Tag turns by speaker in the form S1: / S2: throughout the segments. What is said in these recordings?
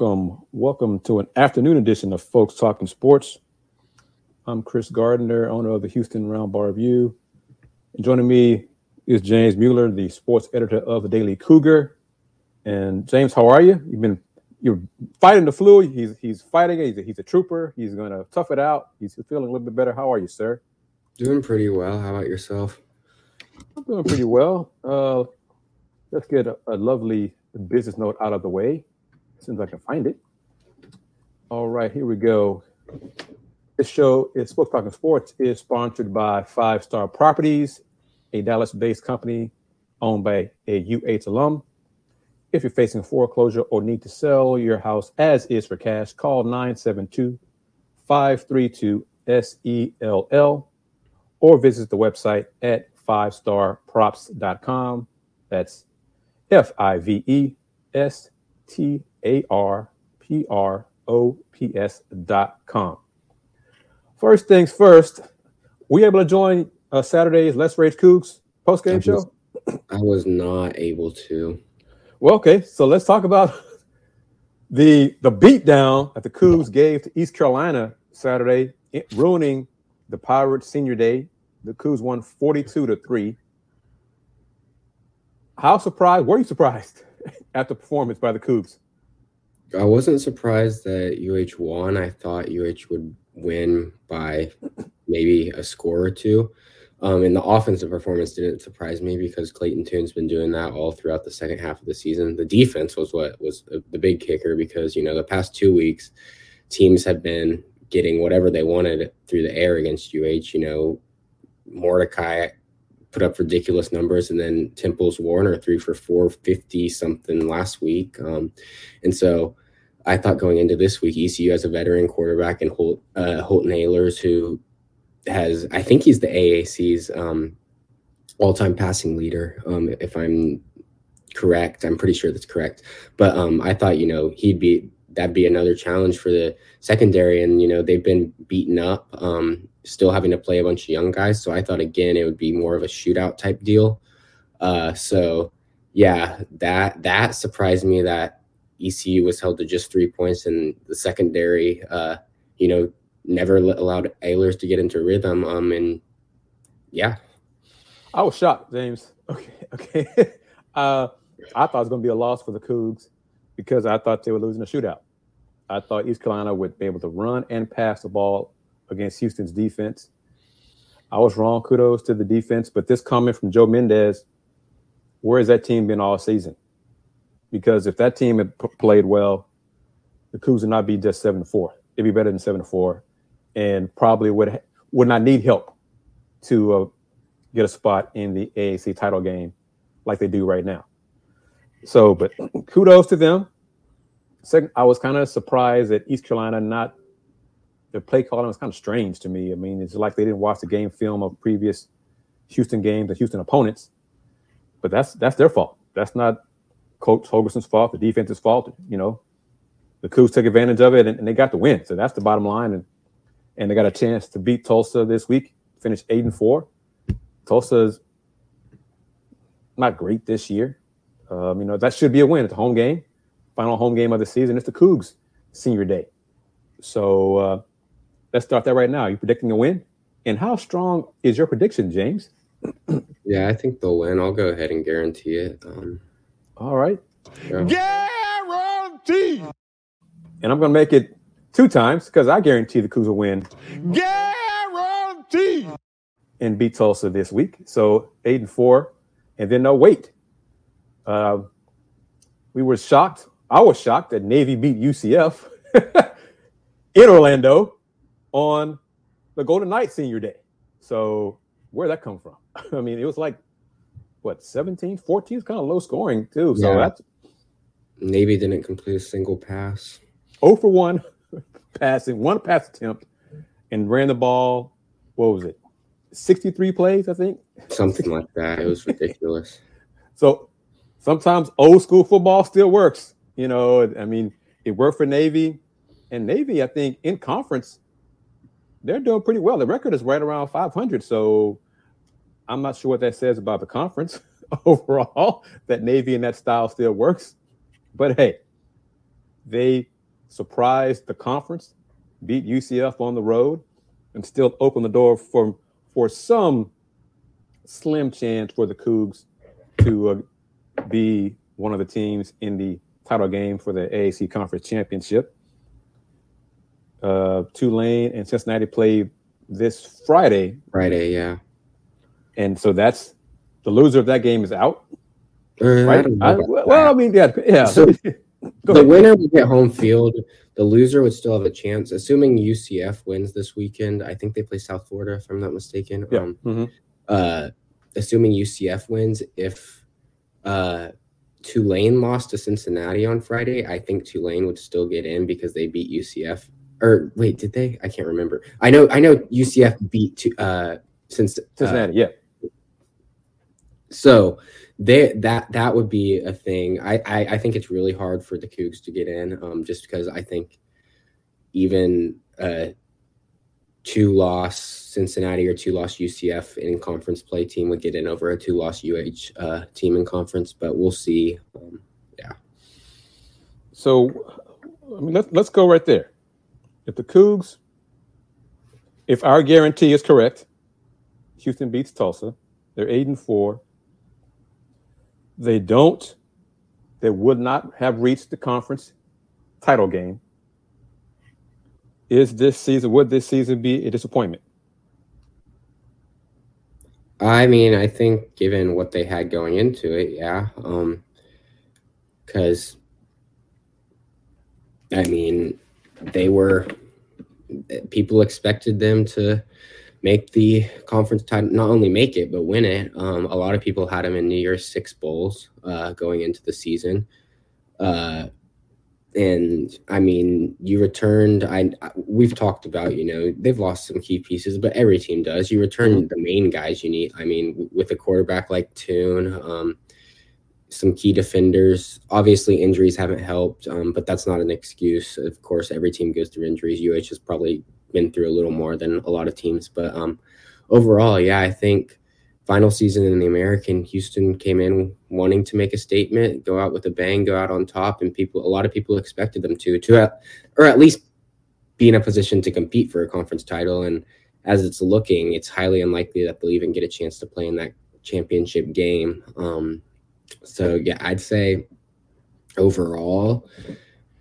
S1: Welcome, welcome to an afternoon edition of Folks Talking Sports. I'm Kris Gardner, owner of the Houston Roundball Review. And joining me is James Mueller, the sports editor of the Daily Cougar. And James, how are you? You've been you're fighting the flu. He's he's fighting it. He's a, he's a trooper. He's going to tough it out. He's feeling a little bit better. How are you, sir?
S2: Doing pretty well. How about yourself?
S1: I'm doing pretty well. Uh, let's get a, a lovely business note out of the way. As I can find it. All right, here we go. This show is Sports Talking Sports is sponsored by Five Star Properties, a Dallas-based company owned by a UH alum. If you're facing foreclosure or need to sell your house as is for cash, call 972 532 SELL or visit the website at fivestarprops.com. That's F I V E S T A R P R O P S dot com. First things first, we able to join uh, Saturday's Let's Rage Cougs post game show?
S2: I was not able to.
S1: Well, okay, so let's talk about the the beatdown that the Cougs gave to East Carolina Saturday, ruining the Pirates senior day. The Cougs won 42 to 3. How surprised were you surprised at the performance by the Cougs?
S2: I wasn't surprised that UH won. I thought UH would win by maybe a score or two. Um, and the offensive performance didn't surprise me because Clayton Tune's been doing that all throughout the second half of the season. The defense was what was the big kicker because, you know, the past two weeks, teams have been getting whatever they wanted through the air against UH. You know, Mordecai put up ridiculous numbers, and then Temple's Warner three for four fifty something last week. Um, and so I thought going into this week, ECU has a veteran quarterback in Holt, uh, Holton Ahlers, who has, I think he's the AAC's um, all time passing leader, um, if I'm correct. I'm pretty sure that's correct. But um, I thought, you know, he'd be, that'd be another challenge for the secondary. And, you know, they've been beaten up, um, still having to play a bunch of young guys. So I thought, again, it would be more of a shootout type deal. Uh, so, yeah, that that surprised me that ECU was held to just three points and the secondary, uh, you know, never allowed Ahlers to get into rhythm. Um, and yeah,
S1: I was shocked, James. Okay, okay. uh, I thought it was going to be a loss for the Cougs because I thought they were losing a shootout. I thought East Carolina would be able to run and pass the ball against Houston's defense. I was wrong. Kudos to the defense, but this comment from Joe Mendez, where has that team been all season? Because if that team had p- played well, the Cougs would not be just seven to four. It'd be better than seven to four and probably would would not need help to uh, get a spot in the AAC title game like they do right now. So, but kudos to them. Second, I was kind of surprised that East Carolina not their play calling was kind of strange to me. I mean, it's like they didn't watch the game film of previous Houston games, the Houston opponents. But that's that's their fault. That's not Coach Holgorsen's fault, the defense's fault. You know, the Cougs took advantage of it and, and they got the win. So that's the bottom line. And and they got a chance to beat Tulsa this week, finish eight and four. Tulsa's not great this year. Um, you know, that should be a win. It's a home game, final home game of the season. It's the Cougs senior day. So uh, let's start that right now. Are you predicting a win? And how strong is your prediction, James?
S2: yeah, I think they'll win. I'll go ahead and guarantee it. Um,
S1: All right.
S3: Yeah. Guarantee.
S1: And I'm going to make it two times because I guarantee the Cougs will win.
S3: Guarantee.
S1: And beat Tulsa this week. So eight and four. And then no wait. Uh, we were shocked. I was shocked that Navy beat UCF in Orlando on the Golden Knights senior day. So where'd that come from? I mean, it was like what 17, 14 is kind of low scoring too. So yeah. that's
S2: Navy didn't complete a single pass.
S1: 0 for 1 passing, one pass attempt, and ran the ball. What was it? 63 plays, I think.
S2: Something like that. It was ridiculous.
S1: so sometimes old school football still works. You know, I mean, it worked for Navy, and Navy, I think, in conference, they're doing pretty well. The record is right around 500. So I'm not sure what that says about the conference overall. That Navy and that style still works. But hey, they surprised the conference, beat UCF on the road, and still open the door for for some slim chance for the Cougs to uh, be one of the teams in the title game for the AAC Conference Championship. Uh, Tulane and Cincinnati play this Friday.
S2: Friday, yeah.
S1: And so that's the loser of that game is out.
S2: Uh,
S1: Right? I, well, I mean, yeah, yeah.
S2: So, the
S1: ahead.
S2: winner would get home field. The loser would still have a chance, assuming UCF wins this weekend. I think they play South Florida, if I'm not mistaken.
S1: Yeah.
S2: Um,
S1: mhm.
S2: uh, assuming UCF wins, if uh, Tulane lost to Cincinnati on Friday, I think Tulane would still get in because they beat UCF. Or wait, did they? I can't remember. I know. I know UCF beat to, uh, since uh,
S1: Cincinnati, yeah.
S2: so they that that would be a thing. I, I I think it's really hard for the Cougs to get in, um, just because I think even uh two loss Cincinnati or two loss UCF in conference play team would get in over a two loss UH uh, team in conference, but we'll see. Um,
S1: So, I mean, let's let's go right there. If the Cougs, if our guarantee is correct, Houston beats Tulsa. They're eight and four. They don't. They would not have reached the conference title game. Is this season? Would this season be a disappointment?
S2: I mean, I think given what they had going into it, yeah. Um cuz I mean, they were people expected them to make the conference title, not only make it but win it. Um a lot of people had them in New Year's 6 bowls uh going into the season. Uh and I mean, you returned. I we've talked about, you know, they've lost some key pieces, but every team does. You return the main guys you need. I mean, with a quarterback like Tune, um, some key defenders. Obviously, injuries haven't helped, um, but that's not an excuse. Of course, every team goes through injuries. UH has probably been through a little more than a lot of teams, but um, overall, yeah, I think final season in the American, Houston came in wanting to make a statement, go out with a bang, go out on top, and people, a lot of people expected them to, to, or at least be in a position to compete for a conference title. And as it's looking, it's highly unlikely that they'll even get a chance to play in that championship game. Um, so yeah, I'd say overall,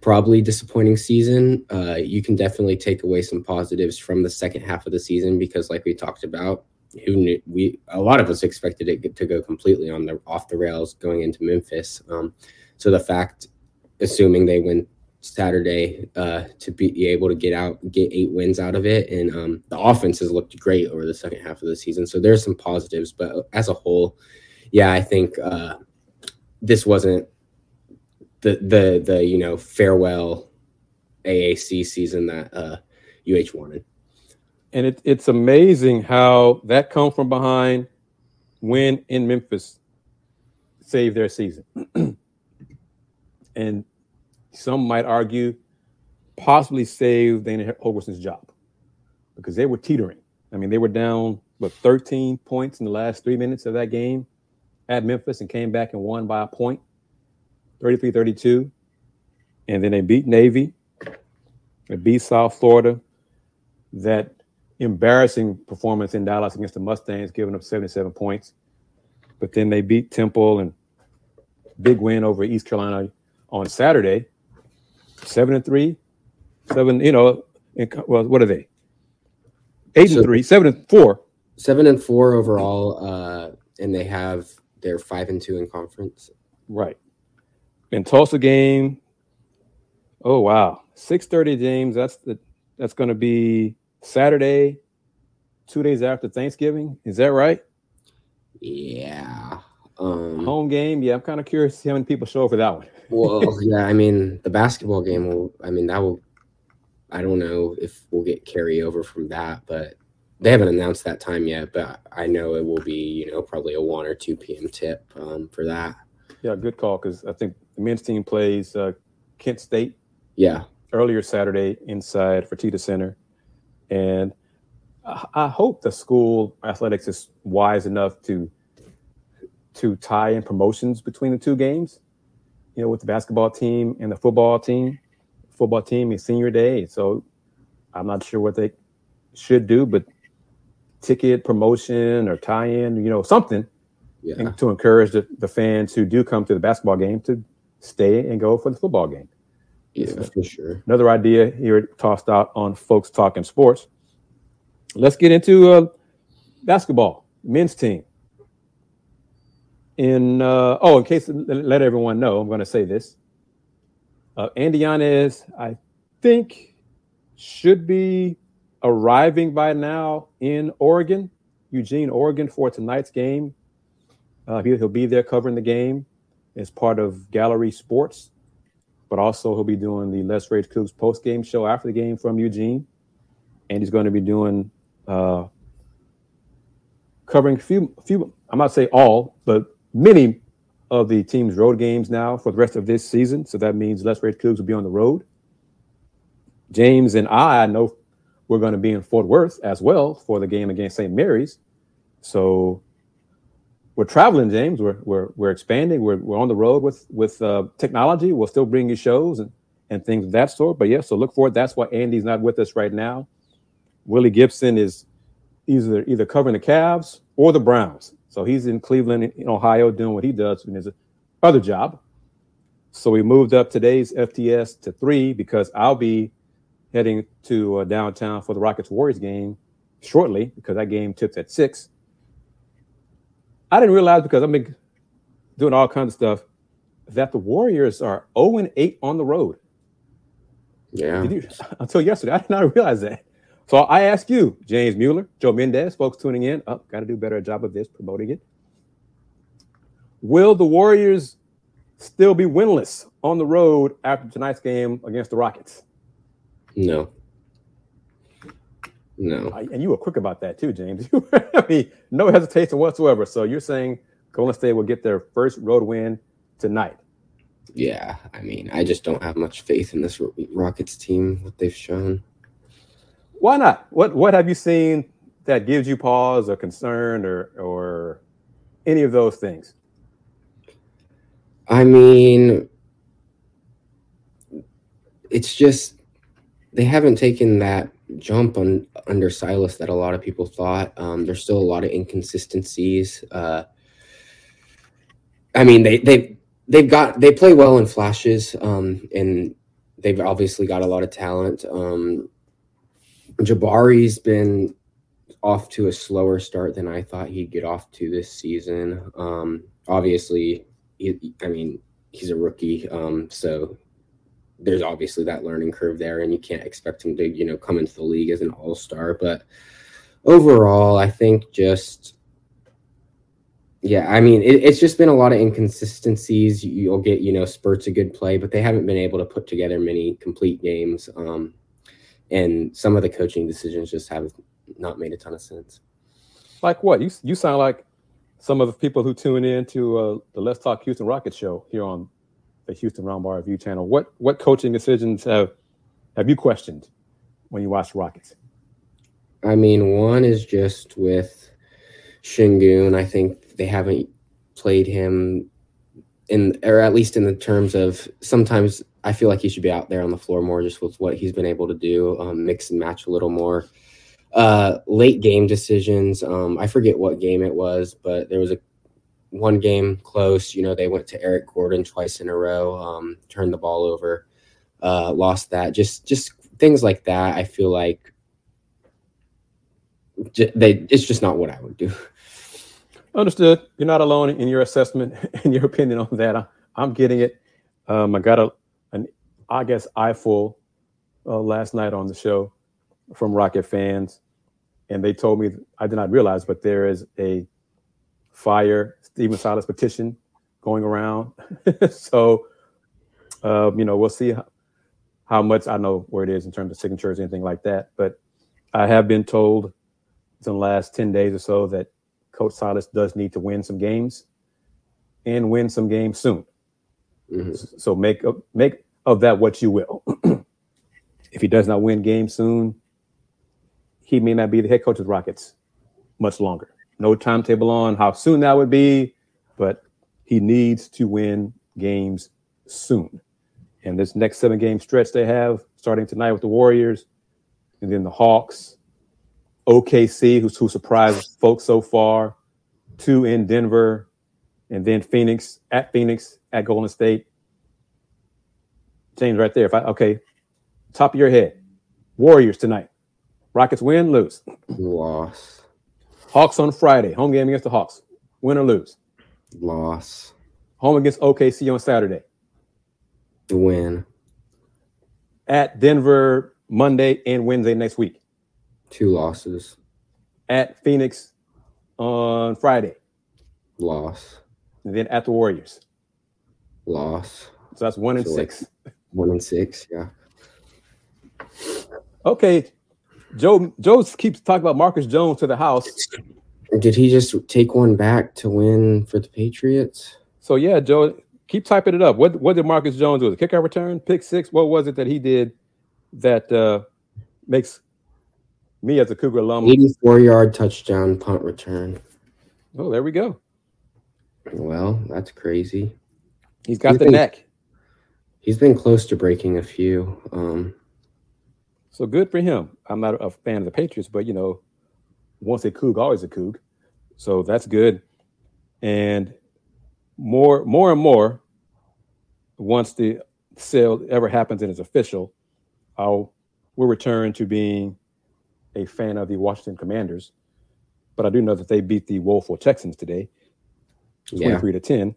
S2: probably disappointing season. Uh, you can definitely take away some positives from the second half of the season because, like we talked about, who knew we a lot of us expected it to go completely on the off the rails going into Memphis. Um, so the fact, assuming they win Saturday, uh, to be able to get out, get eight wins out of it, and um, the offense has looked great over the second half of the season. So there's some positives, but as a whole, yeah, I think uh, this wasn't the the the you know farewell AAC season that uh, UH wanted.
S1: And it, it's amazing how that come from behind win in Memphis saved their season. and some might argue possibly saved Dana Holgorsen's job because they were teetering. I mean, they were down, what, 13 points in the last three minutes of that game at Memphis and came back and won by a point, 33 32. And then they beat Navy, they beat South Florida. That embarrassing performance in Dallas against the Mustangs, giving up 77 points. But then they beat Temple and big win over East Carolina on Saturday, seven and three, seven. You know, in, well, what are they? Eight
S2: So-
S1: and three, seven and four.
S2: Seven and four overall, uh, and they have they're five and two in conference.
S1: Right. In Tulsa game. Oh wow, six thirty, James. That's the that's going to be Saturday, two days after Thanksgiving. Is that right?
S2: Yeah. Um,
S1: Home game. Yeah, I'm kind of curious how many people show up for that one.
S2: well, yeah. I mean, the basketball game will. I mean, that will. I don't know if we'll get carryover from that, but they haven't announced that time yet. But I know it will be, you know, probably a one or two p.m. tip um, for that.
S1: Yeah, good call because I think the men's team plays uh, Kent State
S2: Yeah.
S1: earlier Saturday inside Fertitta Center, and I, hope the school athletics is wise enough to to tie in promotions between the two games. You know, with the basketball team and the football team, football team is senior day. So I'm not sure what they should do, but ticket promotion or tie-in, you know, something
S2: Yeah.
S1: to encourage the, the fans who do come to the basketball game to stay and go for the football game.
S2: Yeah, for sure.
S1: Another idea here tossed out on folks talking sports. Let's get into uh, basketball, men's team. In uh, oh, in case let everyone know, I'm going to say this. Uh, Andy Yanez, I think, should be arriving by now in Oregon, Eugene, Oregon, for tonight's game. Uh, he, he'll be there covering the game as part of Gallery Sports but also he'll be doing the Let's Rage Cougs post game show after the game from Eugene, and he's going to be doing uh, covering few few. I'm not say all, but many of the team's road games now for the rest of this season. So that means Let's Rage Cougs will be on the road. James and I, I know we're going to be in Fort Worth as well for the game against St. Mary's. So we're traveling, James. We're we're we're expanding. We're we're on the road with with uh, technology. We'll still bring you shows and and things of that sort. But yeah, so look forward. That's why Andy's not with us right now. Willie Gibson is either either covering the Cavs or the Browns. So he's in Cleveland, in Ohio, doing what he does in his other job. So we moved up today's FTS to three because I'll be heading to uh, downtown for the Rockets Warriors game shortly because that game tips at six. I didn't realize because I've been doing all kinds of stuff that the Warriors are 0 and 8 on the road.
S2: Yeah.
S1: Did you, until yesterday, I did not realize that. So I ask you, James Mueller, Joe Mendez, folks tuning in. Oh, got to do a better job of this, promoting it. Will the Warriors still be winless on the road after tonight's game against the Rockets?
S2: No. No.
S1: I- and you were quick about that too, James. You were- I mean, no hesitation whatsoever. So you're saying Golden State will get their first road win tonight?
S2: Yeah. I mean, I just don't have much faith in this Rockets team, what they've shown.
S1: Why not? What What have you seen that gives you pause or concern or or any of those things?
S2: I mean, it's just they haven't taken that jump on under Silas that a lot of people thought. Um, there's still a lot of inconsistencies. Uh, I mean, they they they've got they play well in flashes, um, and they've obviously got a lot of talent. Um, Jabari's been off to a slower start than I thought he'd get off to this season. Um, obviously, he, I mean, he's a rookie, um, so there's obviously that learning curve there, and you can't expect him to, you know, come into the league as an all star. But overall, I think just, yeah, I mean, it, it's just been a lot of inconsistencies. You'll get, you know, spurts of good play, but they haven't been able to put together many complete games. Um, and some of the coaching decisions just have not made a ton of sense.
S1: Like what? You you sound like some of the people who tune in to uh, the Let's Talk Houston Rockets show here on the Houston Roundball Review channel. What what coaching decisions have have you questioned when you watch Rockets?
S2: I mean, one is just with Sengun. I think they haven't played him in, or at least in the terms of sometimes I feel like he should be out there on the floor more, just with what he's been able to do, um, mix and match a little more. Uh, late game decisions. Um, I forget what game it was, but there was a one game close. You know, they went to Eric Gordon twice in a row, um, turned the ball over, uh, lost that. Just just things like that. I feel like j- they it's just not what I would do.
S1: Understood. You're not alone in your assessment and your opinion on that. I, I'm getting it. Um, I got a, an, I guess, eyeful uh, last night on the show from Rocket fans, and they told me I did not realize, but there is a fire Stephen Silas petition going around. so, um, you know, we'll see how, how much I know where it is in terms of signatures, anything like that. But I have been told in the last 10 days or so that Coach Silas does need to win some games and win some games soon.
S2: Mhm.
S1: So make of, make of that what you will. if he does not win games soon, he may not be the head coach of the Rockets much longer. No timetable on how soon that would be, but he needs to win games soon. And this next seven game stretch they have starting tonight with the Warriors, and then the Hawks, OKC, who's who surprised folks so far, two in Denver, and then Phoenix at Phoenix at Golden State. James, right there. If I okay, top of your head, Warriors tonight. Rockets win, lose.
S2: Loss.
S1: Hawks on Friday, home game against the Hawks. Win or lose.
S2: Loss.
S1: Home against OKC on Saturday.
S2: Win.
S1: At Denver Monday and Wednesday next week.
S2: Two losses.
S1: At Phoenix on Friday.
S2: Loss.
S1: And then at the Warriors.
S2: Loss.
S1: So that's one and
S2: So, like,
S1: six.
S2: One and six. Yeah.
S1: Okay. Joe Joe keeps talking about Marcus Jones to the house.
S2: Did he just take one back to win for the Patriots?
S1: So yeah, Joe, keep typing it up. What what did Marcus Jones do? The kickoff return, pick six. What was it that he did that uh makes me as a Cougar alum?
S2: 84 yard touchdown punt return.
S1: Oh, there we go.
S2: Well, that's crazy.
S1: He's got
S2: You
S1: the
S2: think-
S1: neck.
S2: He's been close to breaking a few. Um,
S1: So good for him. I'm not a fan of the Patriots, but you know, once a Coug, always a Coug. So that's good. And more, more and more, once the sale ever happens and is official, I'll will return to being a fan of the Washington Commanders. But I do know that they beat the Woeful Texans today,
S2: yeah.
S1: 23 to 10.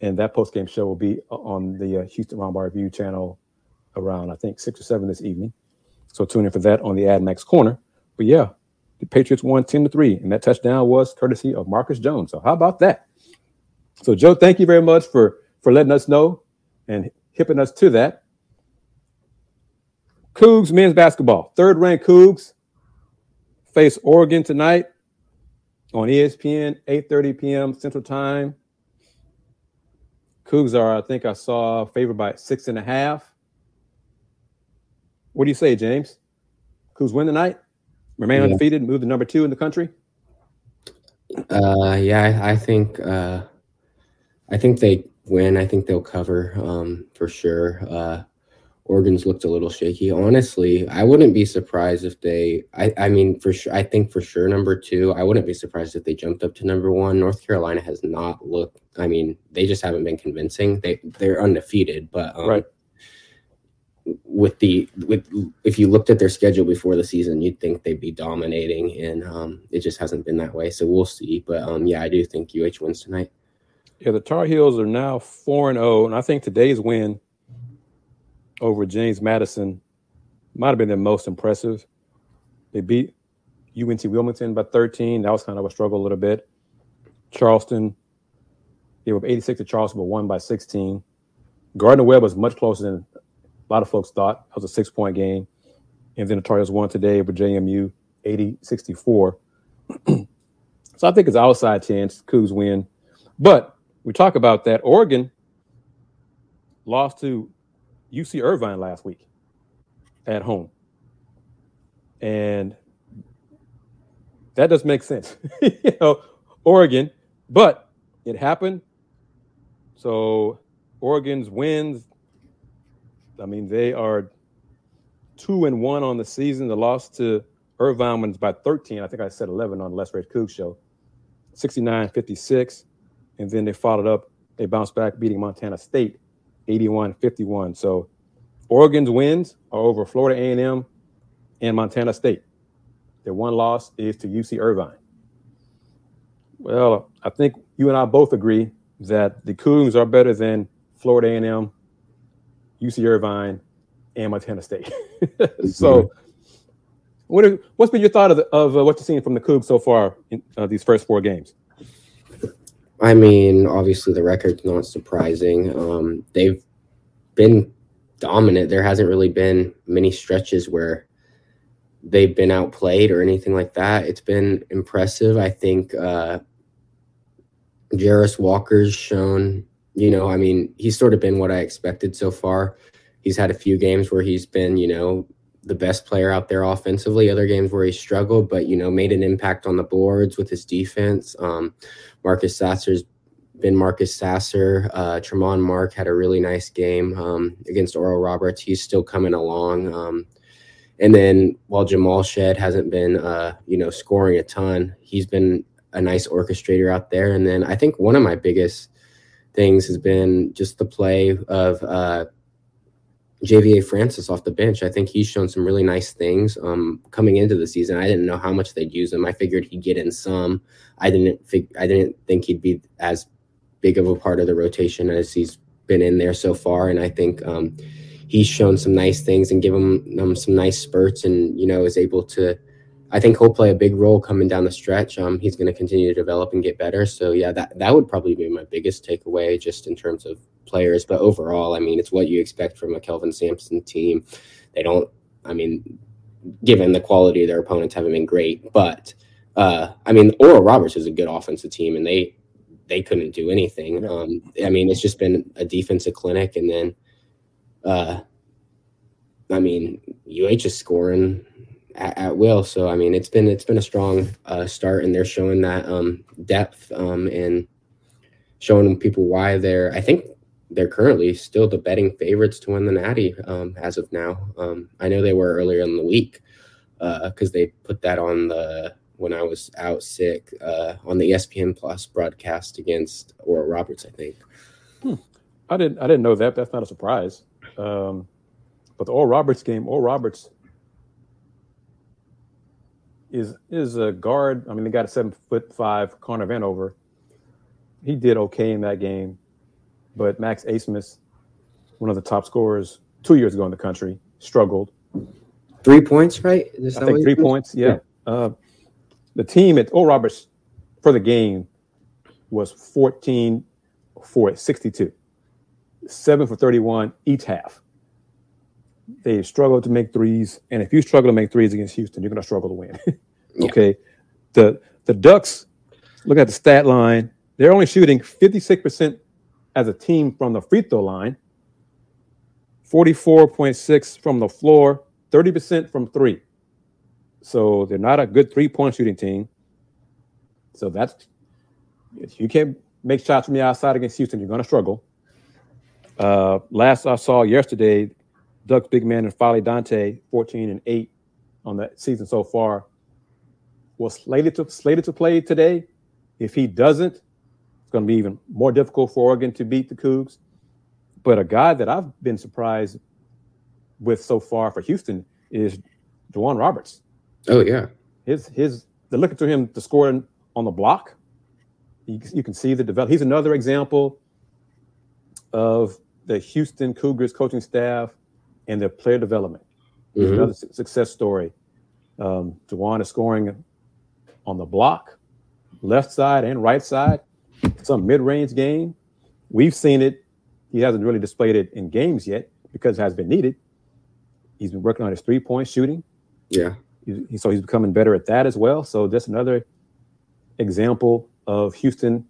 S1: And that post game show will be on the uh, Houston Roundball Review channel around, I think, six or seven this evening. So tune in for that on the Ad Max corner. But yeah, the Patriots won 10 to 3, and that touchdown was courtesy of Marcus Jones. So how about that? So Joe, thank you very much for for letting us know and hipping us to that. Cougs men's basketball, third ranked Cougs face Oregon tonight on ESPN, 8:30 p.m. Central Time. Cougs are, I think I saw favored by six and a half. What do you say, James? Who's win tonight, remain
S2: Yeah.
S1: undefeated, move to number two in the country.
S2: Uh, yeah, I, I think uh, I think they win. I think they'll cover um, for sure. Uh, Oregon's looked a little shaky. Honestly, I wouldn't be surprised if they. I, I mean, for sure. I think for sure number two. I wouldn't be surprised if they jumped up to number one. North Carolina has not looked. I mean, they just haven't been convincing. They they're undefeated, but um,
S1: Right.
S2: With the with if you looked at their schedule before the season, you'd think they'd be dominating, and um, it just hasn't been that way. So we'll see. But um, yeah, I do think UH wins tonight.
S1: Yeah, the Tar Heels are now four and zero, and I think today's win over James Madison might have been their most impressive. They beat UNC Wilmington by 13. That was kind of a struggle a little bit. Charleston, they were 86 to Charleston, but won by 16. Gardner Webb was much closer than a lot of folks thought. That was a six point game. And then the Tar Heels won today over JMU 80 64. so I think it's outside chance Cougs win. But we talk about that. Oregon lost to UC Irvine last week at home. And that does make sense. you know, Oregon, but it happened. So Oregon's wins, I mean, they are two and one on the season. The loss to Irvine was by 13. I think I said 11 on the Let's Rage Coug show. 69 56. And then they followed up, they bounced back, beating Montana State 81 51. So Oregon's wins are over Florida A&M and Montana State. Their one loss is to UC Irvine. Well, I think you and I both agree that the Cougs are better than Florida A&M, UC Irvine, and Montana State. so, what are, what's been your thought of, the, of uh, what you've seen from the Cougs so far in uh, these first four games?
S2: I mean, obviously the record's not surprising. Um, they've been dominant. There hasn't really been many stretches where they've been outplayed or anything like that. It's been impressive. I think uh, Jarace Walker's shown, you know, I mean, he's sort of been what I expected so far. He's had a few games where he's been, you know, the best player out there offensively, other games where he struggled, but, you know, made an impact on the boards with his defense. Um, Marcus Sasser's been Marcus Sasser. Uh, Tramon Mark had a really nice game um, against Oral Roberts. He's still coming along. Um, and then while Jamal Shead hasn't been, uh, you know, scoring a ton, he's been a nice orchestrator out there. And then I think one of my biggest things has been just the play of uh, JVA Francis off the bench. I think he's shown some really nice things um, coming into the season. I didn't know how much they'd use him. I figured he'd get in some. I didn't fig- I didn't think he'd be as big of a part of the rotation as he's been in there so far. And I think um, he's shown some nice things and give him um, some nice spurts, and you know is able to. I think he'll play a big role coming down the stretch. Um, he's going to continue to develop and get better. So yeah, that that would probably be my biggest takeaway, just in terms of players. But overall, I mean, it's what you expect from a Kelvin Sampson team. They don't, I mean, given the quality of their opponents haven't been great, but uh, I mean, Oral Roberts is a good offensive team, and they they couldn't do anything. Um, I mean, it's just been a defensive clinic, and then, uh, I mean, UH is scoring at, at, will. So I mean, it's been it's been a strong uh, start, and they're showing that um, depth um, and showing people why they're. I think they're currently still the betting favorites to win the Natty um, as of now. Um, I know they were earlier in the week because uh, they put that on the when I was out sick uh, on the ESPN Plus broadcast against Oral Roberts. I think.
S1: Hmm. I didn't. I didn't know that. That's not a surprise. Um, but the Oral Roberts game, Oral Roberts is is a guard. I mean, they got a seven foot five Connor Vanover. He did okay in that game but Max Abmas, one of the top scorers two years ago in the country, struggled.
S2: Three points, right?
S1: I think three points. Yeah. yeah. Uh, the team at Oral Roberts for the game was 14 for 62, seven for 31 each half. They struggled to make threes, and if you struggle to make threes against Houston, you're going to struggle to win. okay, yeah. the the Ducks. Look at the stat line. They're only shooting 56 percent as a team from the free throw line, 44.6 from the floor, 30% from three. So they're not a good three point shooting team. So that's, if you can't make shots from the outside against Houston, you're going to struggle. Uh, last I saw yesterday, Ducks big man N'Faly Dante, 14 and 8 on the season so far, was slated to slated to play today. If he doesn't, it's going to be even more difficult for Oregon to beat the Cougs. But a guy that I've been surprised with so far for Houston is J'Wan Roberts.
S2: Oh yeah,
S1: his his they're looking to him to score on the block. You, you can see the develop. He's another example of the Houston Cougars coaching staff and their player development. Mm-hmm. Another su- success story. Um, is scoring on the block, left side and right side some mid-range game. We've seen it. He hasn't really displayed it in games yet because it has been needed. He's been working on his three-point shooting.
S2: Yeah.
S1: He, so he's becoming better at that as well. So that's another example of Houston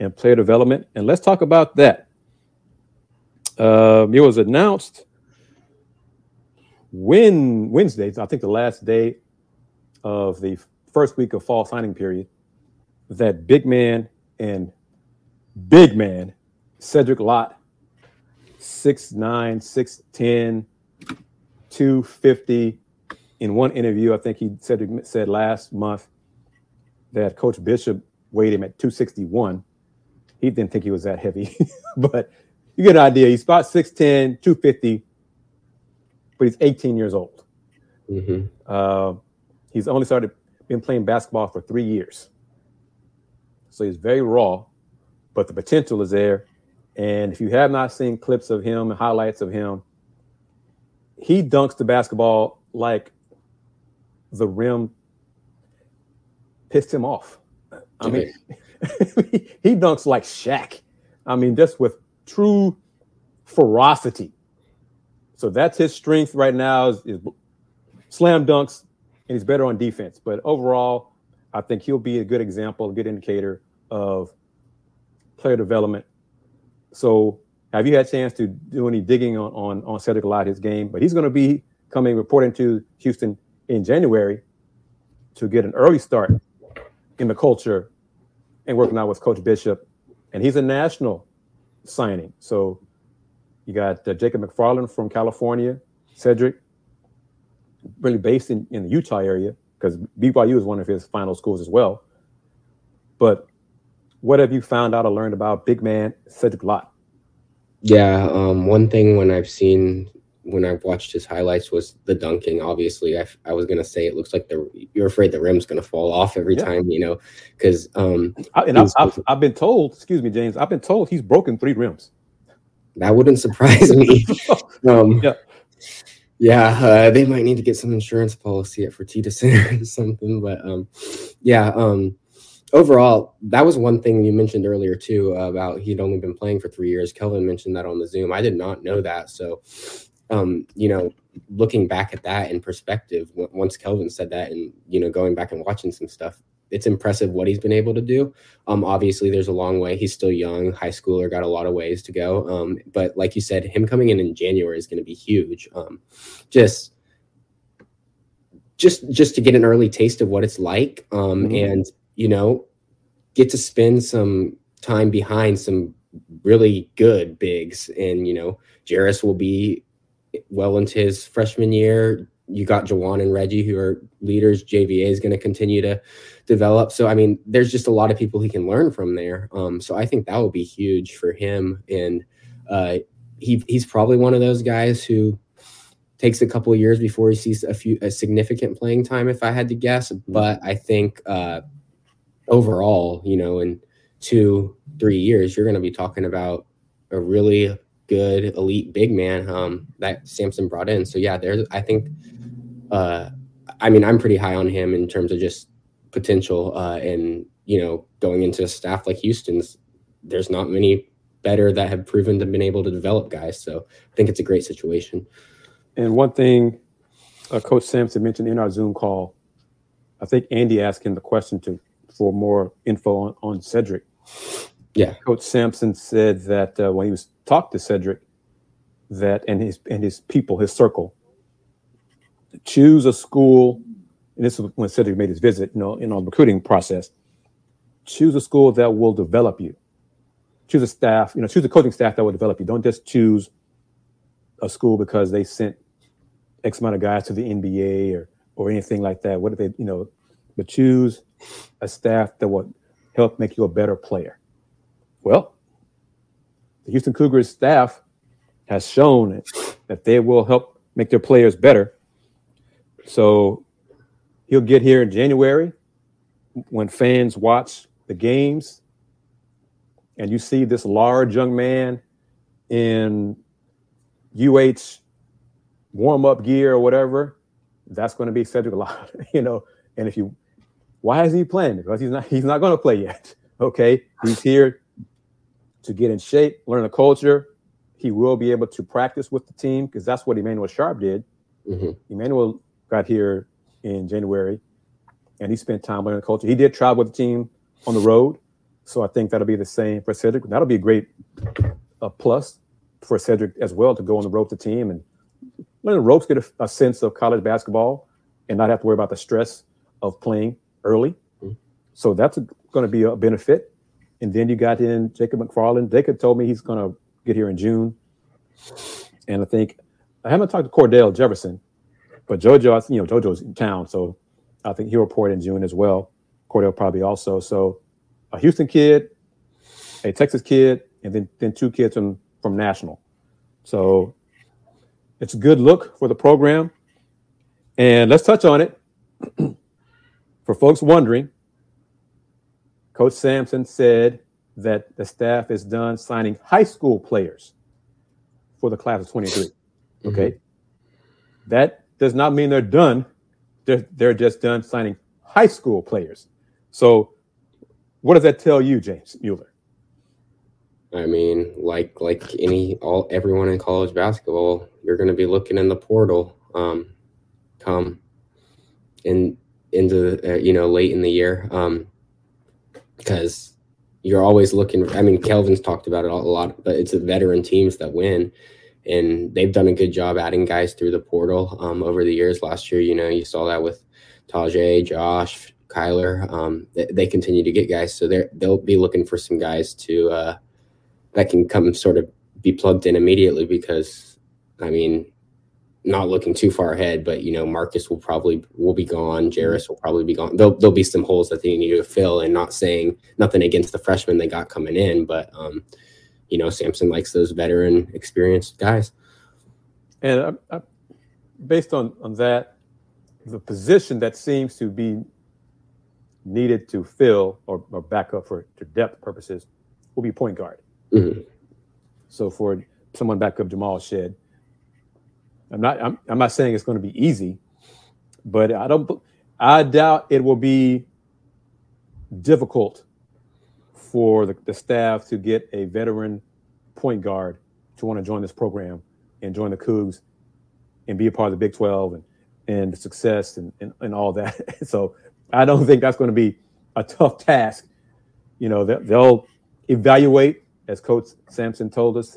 S1: and player development. And let's talk about that. Uh, it was announced when Wednesday, I think the last day of the first week of fall signing period, that big man and big man, Cedric Lott, 6'9, 6'10, 250. In one interview, I think he said said last month that Coach Bishop weighed him at 261. He didn't think he was that heavy, but you get an idea. He's about 6'10, 250, but he's 18 years old. Mm-hmm. Uh, he's only started been playing basketball for three years. So he's very raw, but the potential is there. And if you have not seen clips of him and highlights of him, he dunks the basketball like the rim pissed him off. I mean, he dunks like Shaq. I mean, just with true ferocity. So that's his strength right now is, is slam dunks, and he's better on defense. But overall, I think he'll be a good example, a good indicator of player development. So, have you had a chance to do any digging on on, on Cedric Lott, his game? But he's going to be coming reporting to Houston in January to get an early start in the culture and working out with Coach Bishop and he's a national signing. So you got uh, Jacob McFarland from California, Cedric, really based in, in the Utah area because BYU is one of his final schools as well. But what have you found out or learned about big man Cedric Lott?
S2: Yeah, um, one thing when I've seen when I've watched his highlights was the dunking. Obviously, I, I was gonna say it looks like the you're afraid the rim's gonna fall off every yeah. time, you know, because um,
S1: I, and I've, I've, I've been told, excuse me, James, I've been told he's broken three rims.
S2: That wouldn't surprise me. um, yeah. Yeah, uh, they might need to get some insurance policy at Fertitta Center or something. But um, yeah, um, overall, that was one thing you mentioned earlier too about he'd only been playing for three years. Kelvin mentioned that on the Zoom. I did not know that. So, um, you know, looking back at that in perspective, once Kelvin said that, and you know, going back and watching some stuff, it's impressive what he's been able to do. Um, obviously, there's a long way. He's still young, high schooler, got a lot of ways to go. Um, but like you said, him coming in in January is going to be huge. Um, just, just, just to get an early taste of what it's like, um, mm-hmm. and you know, get to spend some time behind some really good bigs. And you know, Jarace will be well into his freshman year you got J'Wan and Reggie who are leaders. JVA is going to continue to develop. So I mean, there's just a lot of people he can learn from there. Um, so I think that will be huge for him. And uh, he he's probably one of those guys who takes a couple of years before he sees a few a significant playing time. If I had to guess, but I think uh, overall, you know, in two three years, you're going to be talking about a really good elite big man um, that Sampson brought in. So yeah, there's I think uh, I mean, I'm pretty high on him in terms of just potential. Uh, and you know, going into a staff like Houston's, there's not many better that have proven to been able to develop guys. So I think it's a great situation.
S1: And one thing, uh, Coach Sampson mentioned in our Zoom call, I think Andy asked him the question to for more info on, on Cedric.
S2: Yeah,
S1: Coach Sampson said that uh, when he was talked to Cedric, that and his and his people, his circle, choose a school, and this is when Cedric made his visit, you know, in our recruiting process. Choose a school that will develop you. Choose a staff, you know, choose a coaching staff that will develop you. Don't just choose a school because they sent X amount of guys to the NBA or or anything like that. What if they, you know, but choose a staff that will help make you a better player. Well, the Houston Cougars staff has shown that they will help make their players better so he'll get here in January when fans watch the games and you see this large young man in UH warm up gear or whatever, that's going to be Cedric Lott, you know. And if you, why is he playing? Because he's not he's not going to play yet. Okay, he's here to get in shape, learn the culture. He will be able to practice with the team because that's what Emmanuel Sharp did. Mm-hmm. Emmanuel got here in January, and he spent time learning the culture. He did travel with the team on the road, so I think that'll be the same for Cedric. That'll be a great uh, plus for Cedric as well to go on the road with the team and learn the ropes, get a, a, sense of college basketball, and not have to worry about the stress of playing early. Mm-hmm. So that's going to be a benefit. And then you got in Jacob McFarland. Jacob told me he's going to get here in June, and I think I haven't talked to Cordell Jefferson, but JoJo, you know, JoJo's in town, so I think he'll report in June as well. Cordell probably also. So a Houston kid, a Texas kid, and then then two kids from from National. So it's a good look for the program. And let's touch on it. for folks wondering, Coach Sampson said that the staff is done signing high school players for the class of 23. Okay. Mm-hmm. That does not mean they're done. They're, they're just done signing high school players. So, what does that tell you, James Mueller?
S2: I mean, like like any all everyone in college basketball, you're going to be looking in the portal um, come in into uh, you know late in the year um, because you're always looking. I mean, Kelvin's talked about it a lot, but it's the veteran teams that win and they've done a good job adding guys through the portal um, over the years. Last year, you know, you saw that with Tajay, Josh, Kyler. Um, they, they, continue to get guys, so they they'll be looking for some guys to uh, that can come sort of be plugged in immediately. Because I mean, not looking too far ahead, but you know, Marcus will probably will be gone. Mm-hmm. Jarace will probably be gone. There'll, there'll be some holes that they need to fill, and not saying nothing against the freshmen they got coming in, but um, you know, Sampson likes those veteran, experienced guys.
S1: And uh, uh, based on on that, the position that seems to be needed to fill or, or back up for to depth purposes will be point guard. Mm-hmm. So for someone back up Jamal Shead, I'm not I'm, I'm not saying it's going to be easy, but I don't I doubt it will be difficult for the, the staff to get a veteran point guard to want to join this program and join the Cougs and be a part of the Big 12 and and the success and, and, and all that. so I don't think that's going to be a tough task. You know, they'll evaluate, as Coach Sampson told us,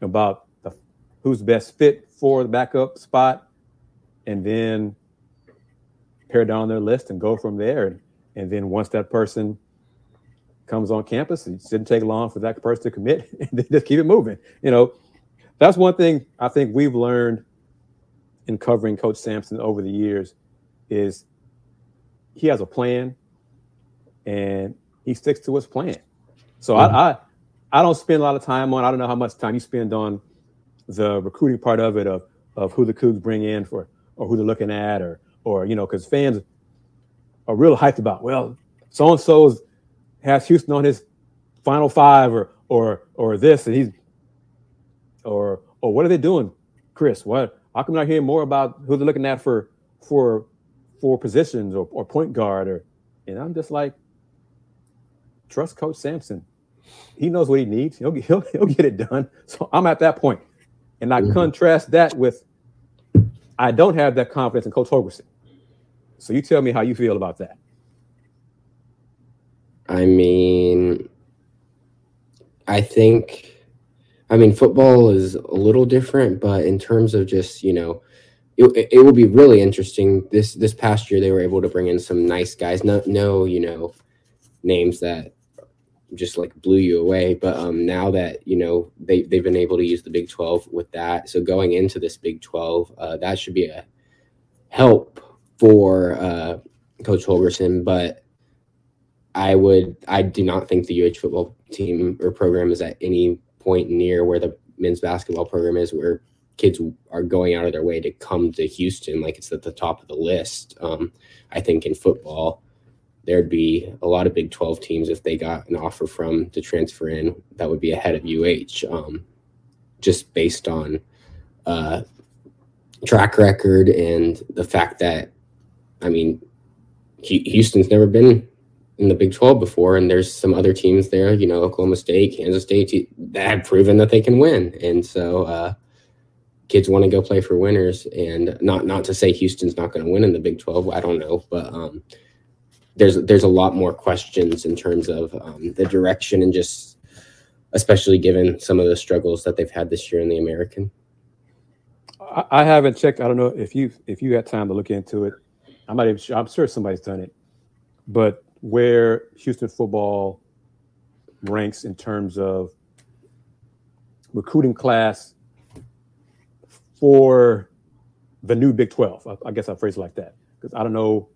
S1: about the, who's best fit for the backup spot, and then pare down their list and go from there. And, then once that person comes on campus, it shouldn't take long for that person to commit and just keep it moving. You know, that's one thing I think we've learned in covering Coach Sampson over the years is he has a plan and he sticks to his plan. So mm-hmm. I, I I don't spend a lot of time on. I don't know how much time you spend on the recruiting part of it of of who the Cougs bring in for or who they're looking at or or you know because fans are real hyped about well so and so has Houston on his final five or or or this and he's or or what are they doing, Kris? What how come I hear more about who they're looking at for for for positions or, or point guard or and I'm just like trust Coach Sampson. He knows what he needs. He'll, he'll, he'll get it done. So I'm at that point. And I mm-hmm. contrast that with I don't have that confidence in Coach Holgorsen. So you tell me how you feel about that.
S2: I mean, I think I mean, football is a little different, but in terms of just you know, it, it will be really interesting. This this past year, they were able to bring in some nice guys. No, no, you know, names that just like blew you away. But um, now that you know they they've been able to use the Big Twelve with that, so going into this Big Twelve, uh, that should be a help for uh, Coach Holgorsen. But I would I do not think the UH football team or program is at any point near where the men's basketball program is, where kids are going out of their way to come to Houston, like it's at the top of the list. Um, I think in football, there'd be a lot of Big 12 teams if they got an offer from to transfer in that would be ahead of UH, um, just based on uh, track record and the fact that, I mean, Houston's never been in the Big 12 before, and there's some other teams there, you know, Oklahoma State, Kansas State, that have proven that they can win. And so uh, kids want to go play for winners. And not not to say Houston's not going to win in the Big 12, I don't know, but um, there's there's a lot more questions in terms of um, the direction and just especially given some of the struggles that they've had this year in the American.
S1: I, haven't checked. I don't know if you if you had time to look into it. I'm not even sure. I'm sure somebody's done it, but where Houston football ranks in terms of recruiting class for the new Big 12. I, I guess I'll phrase it like that because I don't know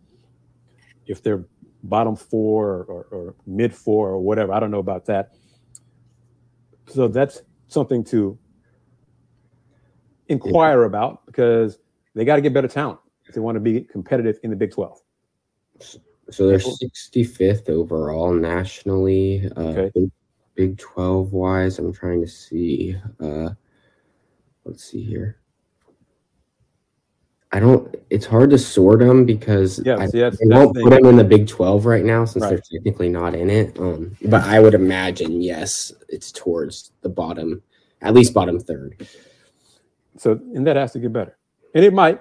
S1: if they're bottom four or, or, mid four or whatever. I don't know about that. So that's something to inquire about because they got to get better talent if they want to be competitive in the Big 12.
S2: So they're 65th overall nationally. Uh, okay. Big, Big 12 wise, I'm trying to see. Uh, let's see here. I don't. It's hard to sort them because
S1: yeah, I,
S2: that's, won't put them in the Big Twelve right now since right. they're technically not in it. Um, but I would imagine yes, it's towards the bottom, at least bottom third.
S1: So and that has to get better, and it might.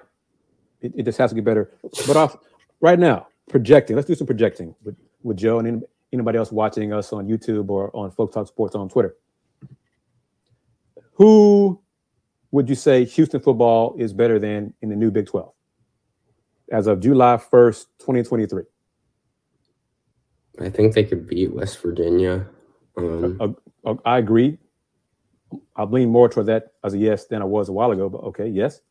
S1: It, it just has to get better. But off right now, projecting. Let's do some projecting with, with Joe and anybody else watching us on YouTube or on Folk Talk Sports on Twitter. Who would you say Houston football is better than in the new Big 12 as of July 1st, 2023?
S2: I think they could beat West Virginia. Um,
S1: Uh, uh, I agree. I lean more toward that as a yes than I was a while ago, but okay, yes.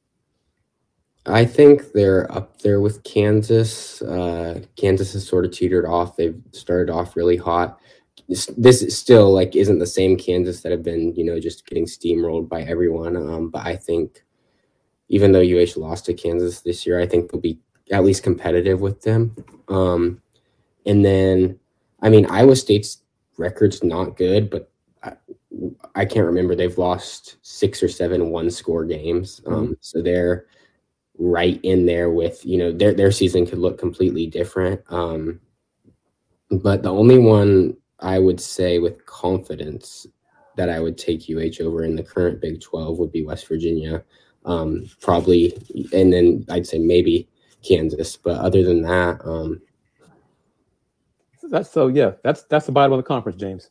S2: I think they're up there with Kansas. Uh, Kansas has sort of teetered off. They've started off really hot. This, this is still like isn't the same Kansas that have been you know just getting steamrolled by everyone. Um, but I think even though UH lost to Kansas this year, I think they'll be at least competitive with them. Um, and then, I mean, Iowa State's record's not good, but I, I can't remember. They've lost six or seven one score games. Um, So they're right in there with, you know, their, their season could look completely different. Um, but the only one I would say with confidence that I would take UH over in the current Big 12 would be West Virginia. Um, probably, and then I'd say maybe Kansas. But other than that, um,
S1: That's so yeah, that's that's the bottom of the conference, James.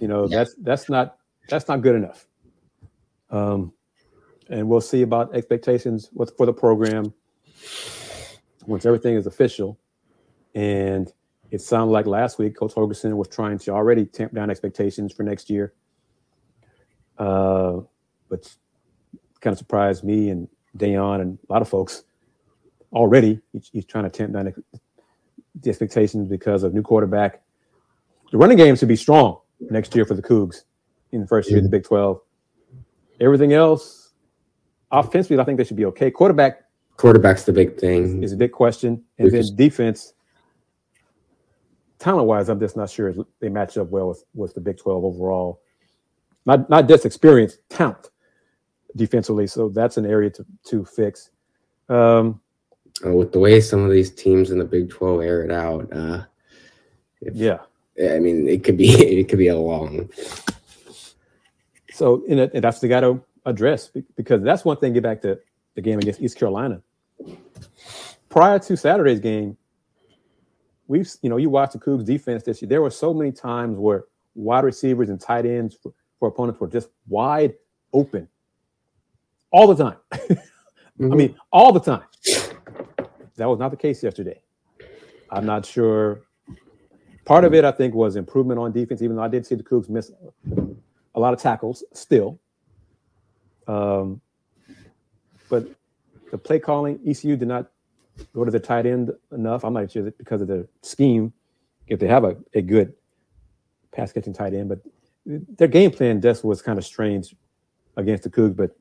S1: You know,
S2: Yeah.
S1: that's that's not that's not good enough. Um, and we'll see about expectations what's for the program once everything is official. And it sounded like last week Coach Holgorsen was trying to already tamp down expectations for next year. Uh, but kind of surprised me and Dayon and a lot of folks already. He's, he's trying to tamp down the expectations because of new quarterback. The running game should be strong next year for the Cougs in the first year of the Big 12. Everything else, offensively, I think they should be okay. Quarterback
S2: quarterback's the big thing.
S1: is a big question. And then defense, talent wise, I'm just not sure they match up well with, with the Big 12 overall. Not not just experience, talent defensively. So that's an area to to fix. Um,
S2: Uh, with the way some of these teams in the Big 12 air it out, uh, if-
S1: yeah.
S2: I mean, it could be it could be a long.
S1: So and that's the got to address because that's one thing. Get back to the game against East Carolina. Prior to Saturday's game, we've you know you watch the Cougs defense this year. There were so many times where wide receivers and tight ends for, for opponents were just wide open all the time. I mean, all the time. That was not the case yesterday. I'm not sure. Part of it, I think, was improvement on defense, even though I did see the Cougs miss a lot of tackles still. Um, but the play calling, ECU did not go to the tight end enough. I'm not sure that because of the scheme, if they have a, a good pass catching tight end, but their game plan just was kind of strange against the Cougs. But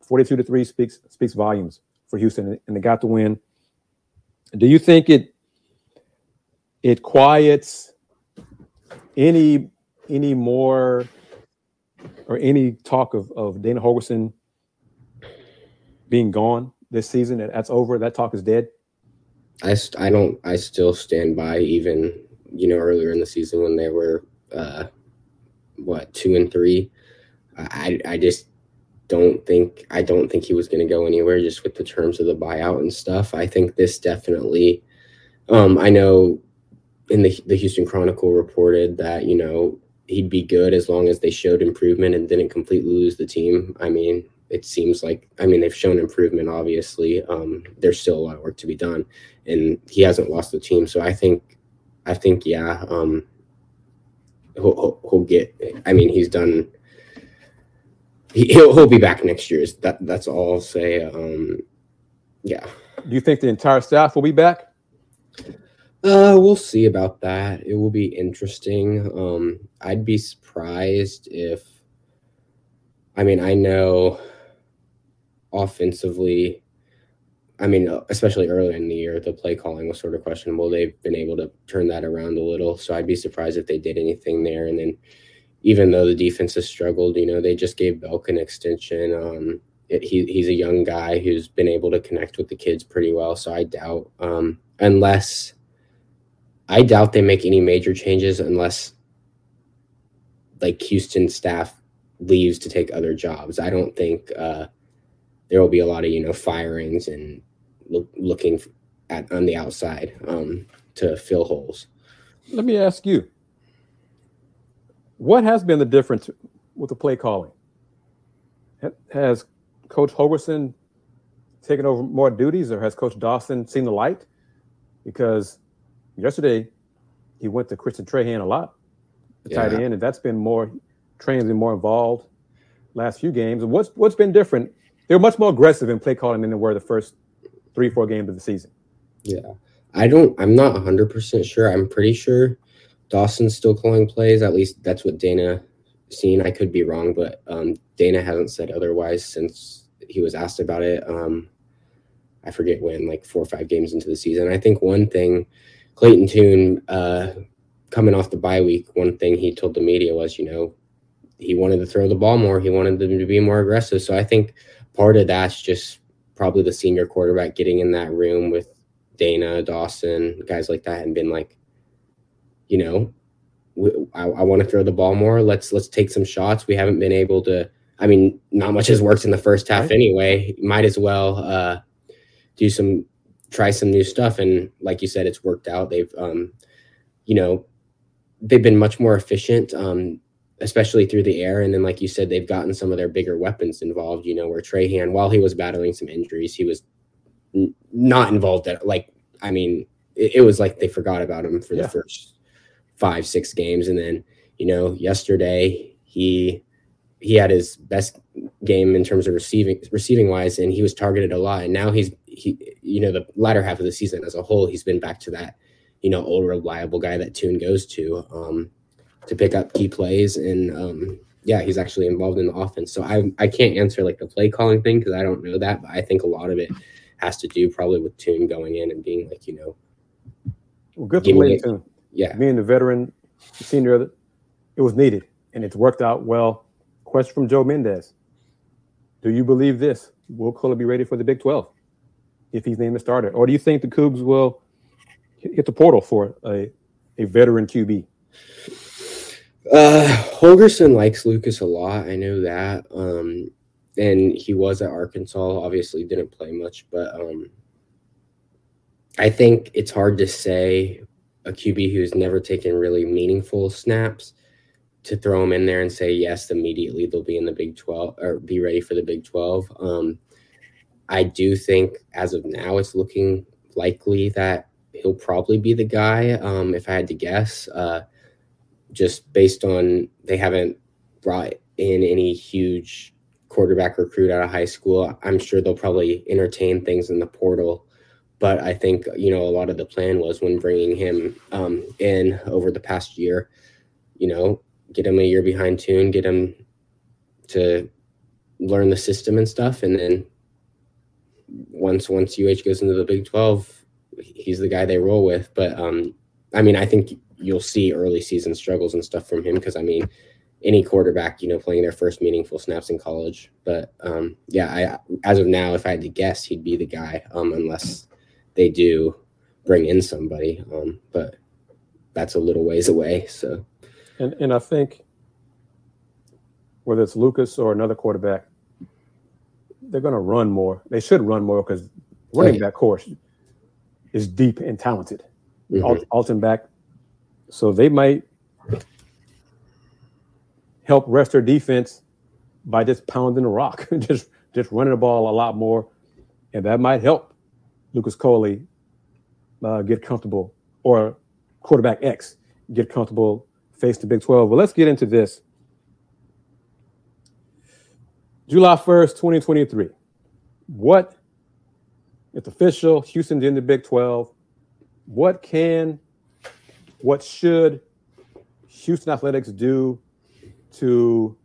S1: 42 to 3 speaks speaks volumes for Houston, and they got the win. Do you think it it quiets any any more or any talk of, of Dana Holgorsen being gone this season? That- That's over. That talk is dead.
S2: I, st- I don't I still stand by even you know earlier in the season when they were uh what two and three I I just don't think I don't think he was going to go anywhere just with the terms of the buyout and stuff I think this definitely um I know in the the Houston Chronicle reported that you know he'd be good as long as they showed improvement and didn't completely lose the team I mean it seems like I mean they've shown improvement obviously um there's still a lot of work to be done and he hasn't lost the team. So I think, I think, yeah, um, he'll, he'll, get. I mean, he's done. He, he'll he'll be back next year. Is That that's all I'll say. Um, yeah,
S1: Do you think the entire staff will be back?
S2: uh, we'll see about that. It will be interesting. Um, I'd be surprised if. I mean, I know. Offensively, I mean, especially early in the year, the play calling was sort of questionable. They've been able to turn that around a little. So I'd be surprised if they did anything there. And then, even though the defense has struggled, you know, they just gave Belk an extension. Um, it, he, he's a young guy who's been able to connect with the kids pretty well. So I doubt, um, unless, I doubt they make any major changes unless, like, Houston staff leaves to take other jobs. I don't think uh, there will be a lot of, you know, firings and look, looking at on the outside um, to fill holes.
S1: Let me ask you. What has been the difference with the play calling? Has Coach Holgorsen taken over more duties, or has Coach Dawson seen the light? Because yesterday he went to Christian Trahan a lot, the yeah. tight end, and that's been more Trahan's been more involved last few games. What's what's been different? They're much more aggressive in play calling than they were the first three, four games of the season.
S2: Yeah. I don't I'm not 100% sure. I'm pretty sure Dawson's still calling plays. At least that's what Dana seen. I could be wrong, but um, Dana hasn't said otherwise since he was asked about it. Um, I forget when, like four or five games into the season. I think one thing, Clayton Tune, uh, coming off the bye week, one thing he told the media was, you know, he wanted to throw the ball more. He wanted them to be more aggressive. So I think part of that's just probably the senior quarterback getting in that room with Dana, Dawson, guys like that, and been like, you know, I, I want to throw the ball more. Let's let's take some shots. We haven't been able to. I mean, not much has worked in the first half anyway. Might as well uh, do some, try some new stuff. And like you said, it's worked out. They've, um, you know, they've been much more efficient, um, especially through the air. And then, like you said, they've gotten some of their bigger weapons involved. You know, where Trahan, while he was battling some injuries, he was n- not involved at like. I mean, it, it, was like they forgot about him for yeah. the first five, six games. And then, you know, yesterday he he had his best game in terms of receiving receiving wise, and he was targeted a lot. And now he's he you know the latter half of the season as a whole, he's been back to that you know old reliable guy that Tune goes to um, to pick up key plays, and um, yeah, he's actually involved in the offense. So I I can't answer like the play calling thing because I don't know that, but I think a lot of it has to do probably with Tune going in and being like you know.
S1: Well, good for Tune yeah, being the veteran senior, it was needed and it's worked out well. Question from Joe Mendez: Do you believe this? Will Coley be ready for the Big Twelve if he's named a starter, or do you think the Cougs will hit the portal for a a veteran QB?
S2: Uh, Holgorsen likes Lucas a lot. I know that. Um, and he was at Arkansas. Obviously, didn't play much, but um, I think it's hard to say a QB who's never taken really meaningful snaps to throw him in there and say yes immediately they'll be in the Big 12 or be ready for the Big 12. Um, I do think as of now it's looking likely that he'll probably be the guy. Um, if I had to guess, uh, just based on they haven't brought in any huge quarterback recruit out of high school, I'm sure they'll probably entertain things in the portal. But I think you know a lot of the plan was when bringing him um, in over the past year, you know, get him a year behind Tune, get him to learn the system and stuff, and then once once UH goes into the Big Twelve, he's the guy they roll with. But um, I mean, I think you'll see early season struggles and stuff from him because I mean, any quarterback, you know, playing their first meaningful snaps in college. But um, yeah, I as of now, if I had to guess, he'd be the guy, um, unless they do bring in somebody, um, but that's a little ways away. So,
S1: and and I think whether it's Lucas or another quarterback, they're going to run more. They should run more because running right. back course is deep and talented. Mm-hmm. Alton back, so they might help rest their defense by just pounding the rock, just just running the ball a lot more, and that might help Lucas Coley uh, get comfortable, or quarterback X get comfortable face the Big 12. Well, let's get into this. July 1st, 2023. What, it's official, Houston's in the Big 12. What can, what should Houston Athletics do to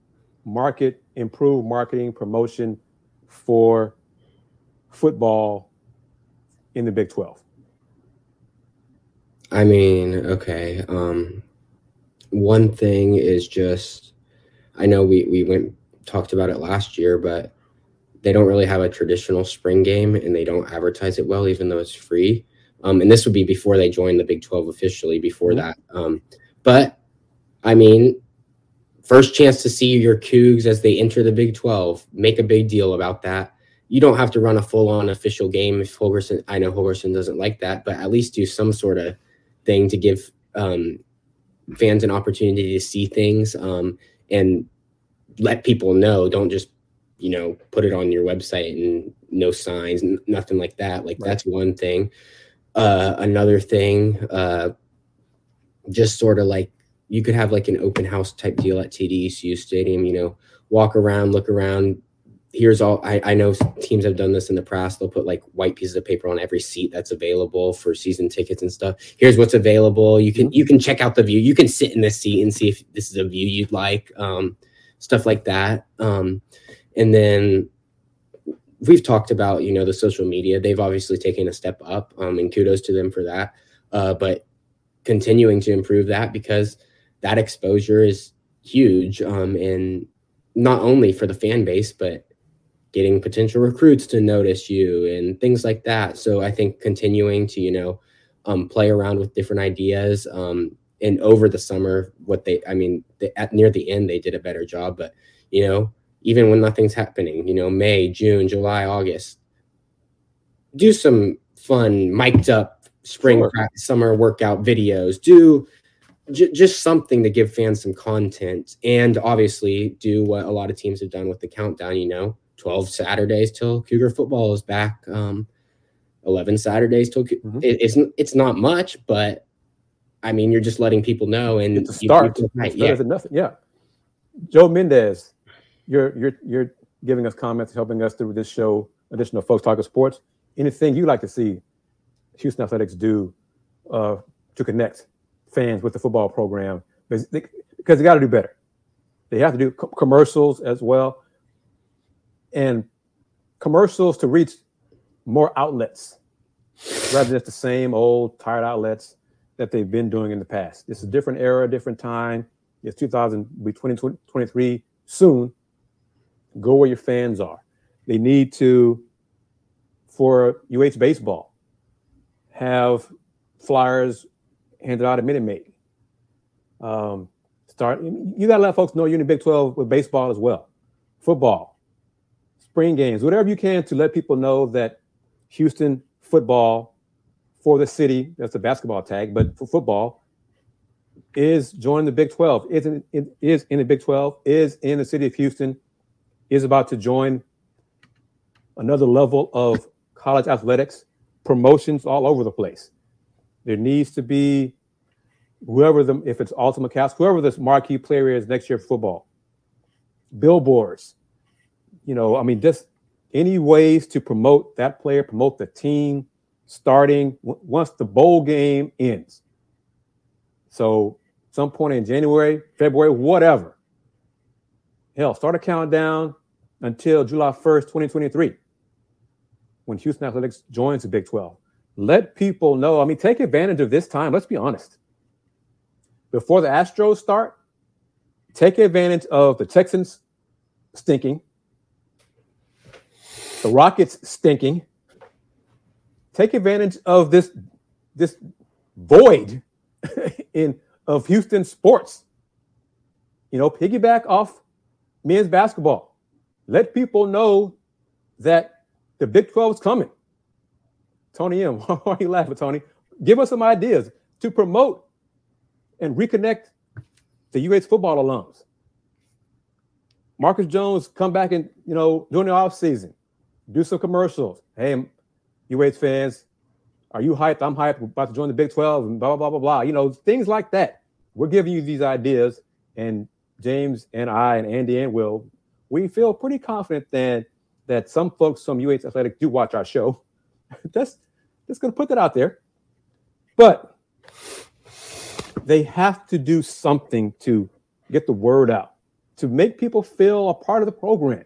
S1: market, improve marketing, promotion for football in the Big 12?
S2: I mean, okay. Um, one thing is just, I know we, we went talked about it last year, but they don't really have a traditional spring game and they don't advertise it well, even though it's free. Um, and this would be before they joined the Big 12 officially, before mm-hmm. that. Um, but I mean, first chance to see your Cougs as they enter the Big 12, make a big deal about that you don't have to run a full on official game if Holgorsen. I know Holgorsen doesn't like that, but at least do some sort of thing to give um, fans an opportunity to see things um, and let people know. Don't just you know put it on your website and no signs, n- nothing like that. Like right. that's one thing. Uh, another thing, uh, just sort of like you could have like an open house type deal at TDECU Stadium. You know, walk around, look around. Here's all I, I know teams have done this in the past. They'll put like white pieces of paper on every seat that's available for season tickets and stuff. Here's what's available. You can you can check out the view. You can sit in this seat and see if this is a view you'd like. Um, stuff like that. Um, and then we've talked about you know the social media. They've obviously taken a step up, um, and kudos to them for that. Uh, but continuing to improve that because that exposure is huge, um, and not only for the fan base, but getting potential recruits to notice you and things like that. So I think continuing to, you know, um, play around with different ideas. Um, and over the summer, what they, I mean, they, at near the end, they did a better job. But, you know, even when nothing's happening, you know, May, June, July, August, do some fun, mic'd up spring sure. practice, summer workout videos. Do j- just something to give fans some content. And obviously, do what a lot of teams have done with the countdown, you know, 12 Saturdays till Cougar football is back. Um, 11 Saturdays till mm-hmm. it, it's it's not much, but I mean, you're just letting people know, and
S1: it's a start. You, right, yeah. nothing. Yeah. Joe Mendez, you're you're you're giving us comments, helping us through this show. Additional folks talking sports. Anything you like to see Houston Athletics do uh, to connect fans with the football program because they, they got to do better. They have to do co- commercials as well and commercials to reach more outlets rather than just the same old tired outlets that they've been doing in the past. It's a different era, different time. It's 2000, be 2023 soon. Go where your fans are. They need to, for UH baseball, have flyers handed out at Minute Maid. Um, start. You got to let folks know you're in the Big 12 with baseball as well. Football, spring games, whatever you can to let people know that Houston football for the city, that's a basketball tag, but for football is joining the Big 12, is in, is in the Big 12, is in the city of Houston, is about to join another level of college athletics, promotions all over the place. There needs to be whoever the, if it's Alton McCaskill, whoever this marquee player is next year for football, billboards, you know, I mean, just any ways to promote that player, promote the team starting w- once the bowl game ends. So, some point in January, February, whatever. Hell, start a countdown until July 1st, 2023, when Houston Athletics joins the Big 12. Let people know. I mean, take advantage of this time. Let's be honest. Before the Astros start, take advantage of the Texans stinking the Rockets stinking. Take advantage of this this void in of Houston sports. You know, piggyback off men's basketball. Let people know that the Big 12 is coming. Tony M, why are you laughing, Tony? Give us some ideas to promote and reconnect the UH football alums. Marcus Jones come back and you know during the off season do some commercials. Hey, UH fans, are you hyped? I'm hyped. About to join the Big 12 and blah, blah, blah, blah, You know, things like that. We're giving you these ideas. And James and I and Andy and Will, we feel pretty confident that that some folks from UH Athletic do watch our show. that's just gonna put that out there. But they have to do something to get the word out, to make people feel a part of the program,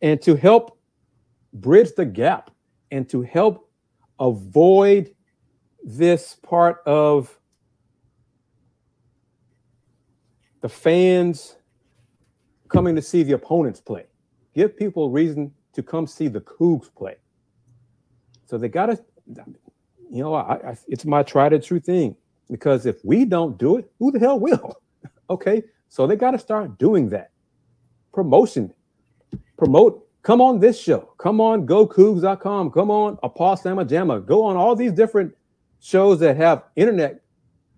S1: and to help bridge the gap and to help avoid this part of the fans coming to see the opponents play. Give people a reason to come see the Cougs play. So they got to, you know, I, I, it's my tried and true thing because if we don't do it, who the hell will? okay, so they got to start doing that. Promotion, promote Come on this show. Come on GoCougs.com. Come on Apostlama Jamma. Go on all these different shows that have internet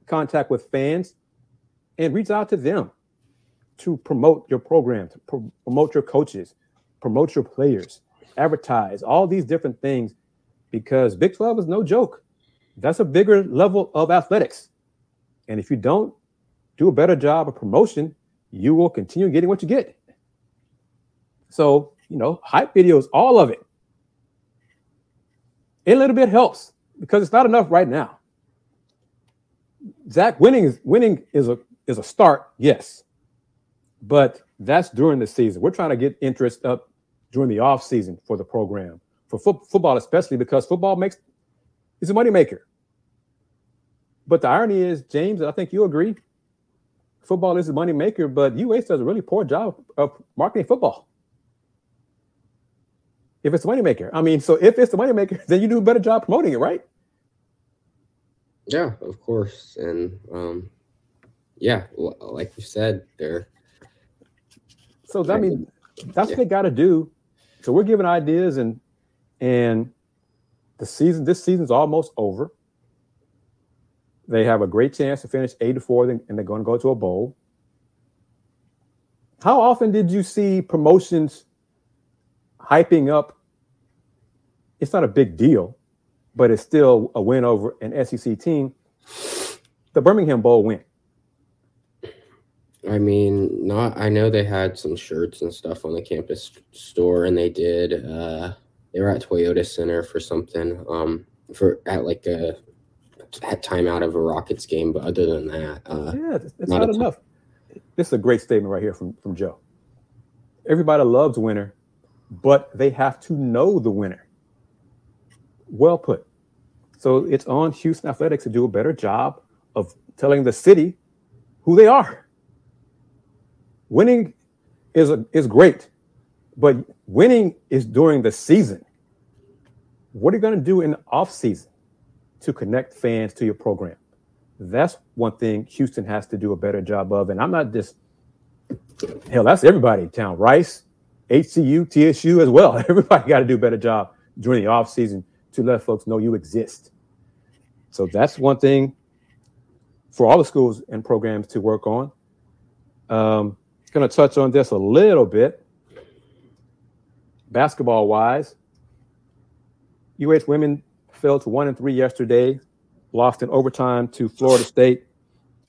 S1: contact with fans and reach out to them to promote your program, to promote your coaches, promote your players, advertise, all these different things. because Big 12 is no joke. That's a bigger level of athletics. And if you don't do a better job of promotion, you will continue getting what you get. So, you know, hype videos, all of it. A little bit helps because it's not enough right now. Zach, winning is winning is a is a start, yes. But that's during the season. We're trying to get interest up during the off season for the program, for fo- football especially because football makes is a moneymaker. But the irony is, James, I think you agree, football is a moneymaker, but UH does a really poor job of marketing football. If it's a moneymaker. I mean, so if it's the moneymaker, then you do a better job promoting it, right?
S2: Yeah, of course. And um yeah, like you said, they're
S1: so that I mean that's yeah. what they got to do. So we're giving ideas and and the season this season's almost over. They have a great chance to finish eight to four, and they're going to go to a bowl. How often did you see promotions hyping up? It's not a big deal, but it's still a win over an SEC team. The Birmingham Bowl win.
S2: I mean, not. I know they had some shirts and stuff on the campus store, and they did. Uh, they were at Toyota Center for something. Um, for at like a at time out of a Rockets game, but other than that, uh,
S1: yeah, it's not, not enough. This is a great statement right here from from Joe. Everybody loves winner, but they have to know the winner. Well put. So it's on Houston Athletics to do a better job of telling the city who they are winning is a, is great, but winning is during the season. What are you going to do in the off season to connect fans to your program? That's one thing Houston has to do a better job of. And I'm not just hell, that's everybody in town. Rice, HCU, TSU as well. Everybody got to do a better job during the off season to let folks know you exist. So that's one thing for all the schools and programs to work on. Um, going to touch on this a little bit. Basketball wise, UH women fell to one and three yesterday, lost in overtime to Florida State.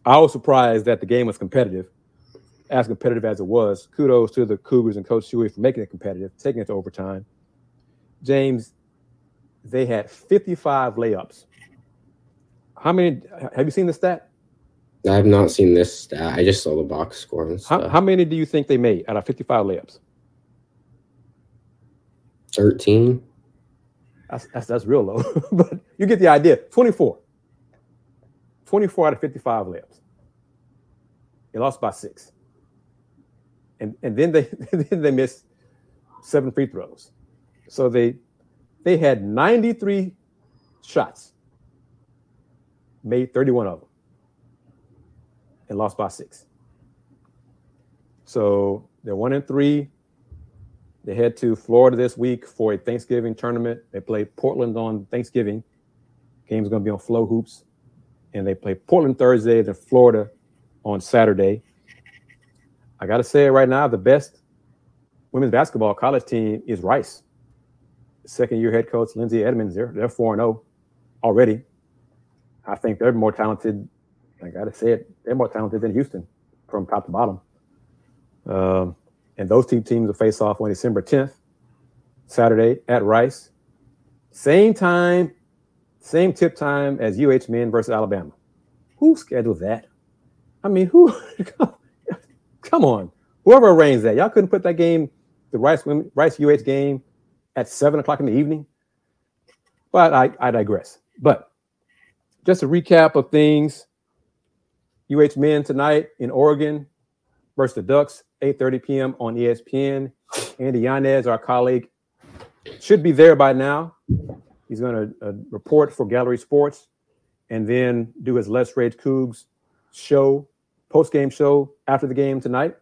S1: I was surprised that the game was competitive, as competitive as it was. Kudos to the Cougars and Coach Hughey for making it competitive, taking it to overtime. James, they had 55 layups. How many have you seen the stat?
S2: I have not seen this stat. I just saw the box score.
S1: How, how many do you think they made out of 55 layups?
S2: 13.
S1: That's, that's, that's real low, but you get the idea. 24. 24 out of 55 layups. They lost by six. And, and then they then they missed seven free throws. So they they had 93 shots, made 31 of them and lost by six. So they're one and three. They head to Florida this week for a Thanksgiving tournament. They play Portland on Thanksgiving. Game's going to be on FloHoops. And they play Portland Thursday, then Florida on Saturday. I got to say right now the best women's basketball college team is Rice. Second year head coach Lindsay Edmonds, they're, they're 4 0 already. I think they're more talented I got to say it, they're more talented than Houston from top to bottom. Um, and those two teams will face off on December 10th, Saturday at Rice. Same time, same tip time as UH men versus Alabama. Who scheduled that? I mean, who? come on. Whoever arranged that. Y'all couldn't put that game, the Rice, women, Rice UH game, at 7 o'clock in the evening. But I, I digress. But just a recap of things UH men tonight in Oregon versus the Ducks, 8:30 p.m. on ESPN. Andy Yanez, our colleague, should be there by now. He's going to uh, report for Gallery Sports and then do his Let's Rage Cougs show, post game show after the game tonight.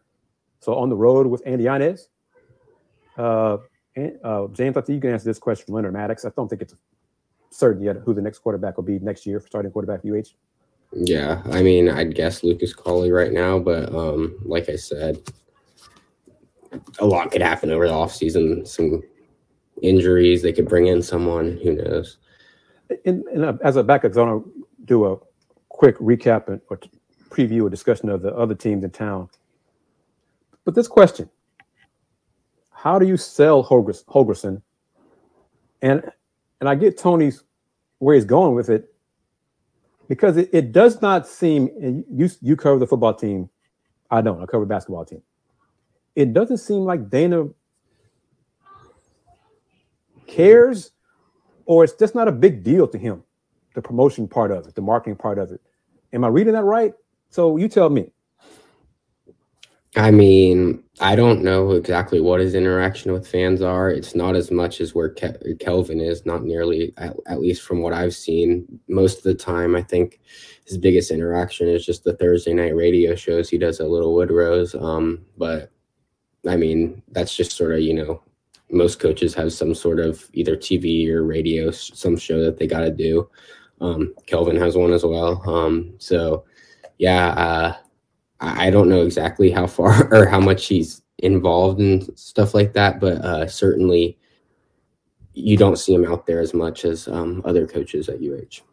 S1: So on the road with Andy Yanez. Uh, uh, James, I think you can answer this question from Leonard Maddox. I don't think it's certain yet who the next quarterback will be next year for starting quarterback UH.
S2: Yeah, I mean, I'd guess Lucas Coley right now, but um, like I said, a lot could happen over the offseason. Some injuries. They could bring in someone. Who knows?
S1: In, in a, as a backup, I want to do a quick recap and, or preview a discussion of the other teams in town. But this question how do you sell Holgorsen? And and I get Tony's where he's going with it because it, it does not seem you you cover the football team. I don't. I cover basketball team. It doesn't seem like Dana cares, or it's just not a big deal to him. The promotion part of it, the marketing part of it. Am I reading that right? So you tell me.
S2: I mean, I don't know exactly what his interaction with fans are. It's not as much as where Ke- Kelvin is, not nearly, at, at, least from what I've seen. Most of the time, I think his biggest interaction is just the Thursday night radio shows. He does a little Woodrose. Um, but I mean, that's just sort of, you know, most coaches have some sort of either TV or radio, some show that they got to do. Um, Kelvin has one as well. Um, so, yeah, uh, I don't know exactly how far or how much he's involved in stuff like that, but uh, certainly you don't see him out there as much as um, other coaches at UH.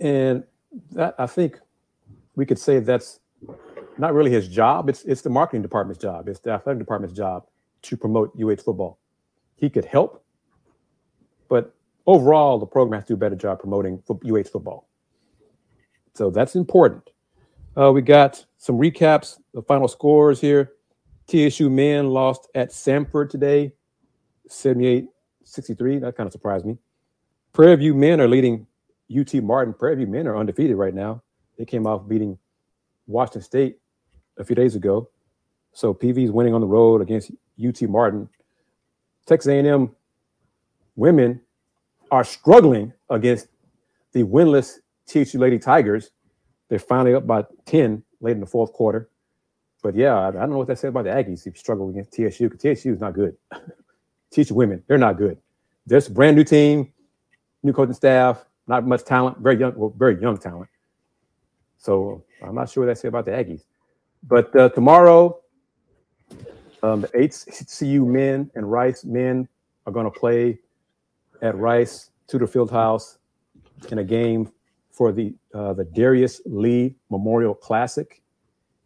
S1: And that I think we could say that's not really his job. It's it's the marketing department's job. It's the athletic department's job to promote UH football. He could help, but overall, the program has to do a better job promoting UH football. So that's important. Uh, we got some recaps, the final scores here. TSU men lost at Samford today, 78 63. That kind of surprised me. Prairie View men are leading UT Martin. Prairie View men are undefeated right now. They came off beating Washington State a few days ago. So PV is winning on the road against UT Martin. Texas A&M women are struggling against the winless TSU Lady Tigers they're finally up by 10 late in the fourth quarter. But yeah, I, don't know what that said about the Aggies if you struggle against TSU, because TSU is not good. TSU women, they're not good. There's a brand new team, new coaching staff, not much talent, very young, well, very young talent. So I'm not sure what that said about the Aggies. But uh, tomorrow, um, the HCU men and Rice men are going to play at Rice Tudor Fieldhouse in a game for the uh, the Darius Lee Memorial Classic.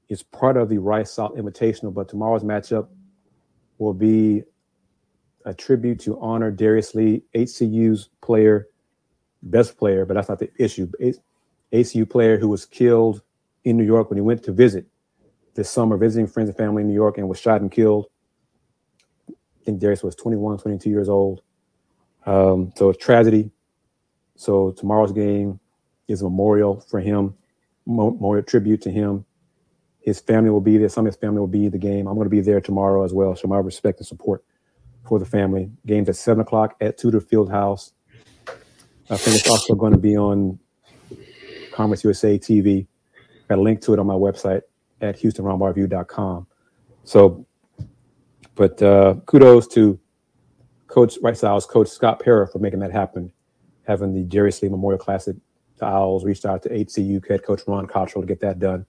S1: It's part of the Rice South Invitational, but tomorrow's matchup will be a tribute to honor Darius Lee, HCU's player, best player, but that's not the issue. HCU player who was killed in New York when he went to visit this summer, visiting friends and family in New York, and was shot and killed. I think Darius was 21, 22 years old. Um, so it's tragedy. So tomorrow's game is a memorial for him, memorial tribute to him. His family will be there. Some of his family will be the game. I'm going to be there tomorrow as well. Show my respect and support for the family. Games at seven o'clock at Tudor Field House. I think it's also going to be on Conference USA TV. A link to it on my website at HoustonRoundballReview.com. So, but uh, kudos to Coach Rice Owls, Coach Scott Pera for making that happen, having the Darius Lee Memorial Classic the Owls reached out to HCU head coach Ron Cottrell to get that done.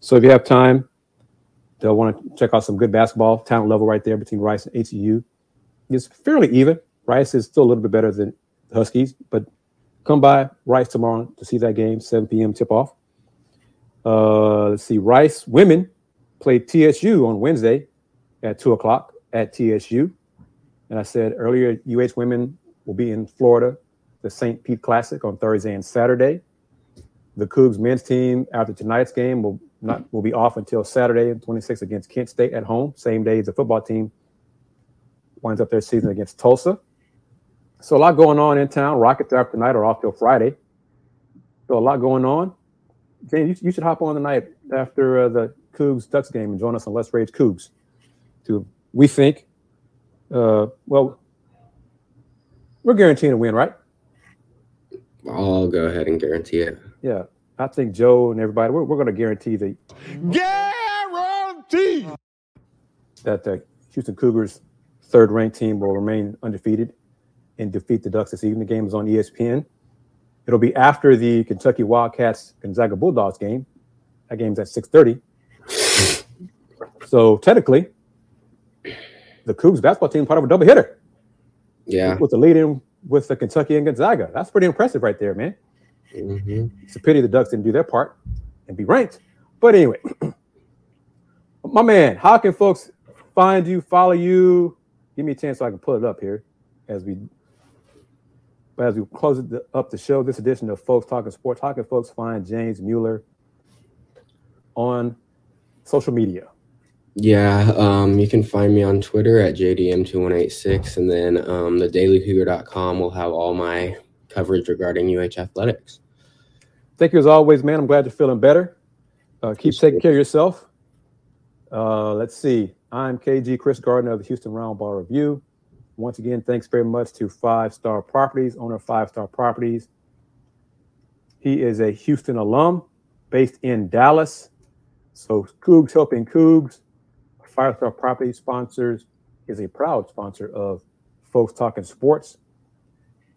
S1: So if you have time, they'll want to check out some good basketball talent level right there between Rice and HCU. It's fairly even. Rice is still a little bit better than Huskies, but come by Rice tomorrow to see that game, 7 p.m. tip off. Uh, let's see, Rice women play TSU on Wednesday at 2 o'clock at TSU. And I said earlier, UH women will be in Florida the St. Pete Classic on Thursday and Saturday. The Cougs men's team after tonight's game will not will be off until Saturday and 26 against Kent State at home. Same day as the football team winds up their season against Tulsa. So a lot going on in town. Rockets after tonight are off till Friday. So a lot going on. James, you, you should hop on tonight after uh, the Cougs Ducks game and join us on Let's Rage Cougs. To we think, uh, well, we're guaranteeing a win, right?
S2: I'll go ahead and guarantee it.
S1: Yeah, I think Joe and everybody, we're, we're going to guarantee the
S3: guarantee
S1: that the Houston Cougars third ranked team will remain undefeated and defeat the Ducks this evening. The game is on ESPN. It'll be after the Kentucky Wildcats Gonzaga Bulldogs game. That game's at 6:30. so technically, the Cougs basketball team part of a double hitter.
S2: Yeah.
S1: With the lead in with the Kentucky and Gonzaga. That's pretty impressive right there, man.
S2: hmm
S1: It's a pity the Ducks didn't do their part and be ranked. But anyway, my man, how can folks find you, follow you? Give me a chance so I can pull it up here as we but as we close it the, up the show, this edition of Folks Talking Sports, how can folks find James Mueller on social media?
S2: Yeah, um, you can find me on Twitter at JDM2186, and then um, the dailycougar.com will have all my coverage regarding UH athletics.
S1: Thank you as always, man. I'm glad you're feeling better. Uh, keep taking care of yourself. Uh, let's see. I'm KG Kris Gardner of the Houston Roundball Review. Once again, thanks very much to Five Star Properties, owner of Five Star Properties. He is a Houston alum based in Dallas. So Cougs helping Cougs. Five Star Properties sponsors is a proud sponsor of Folks Talking Sports.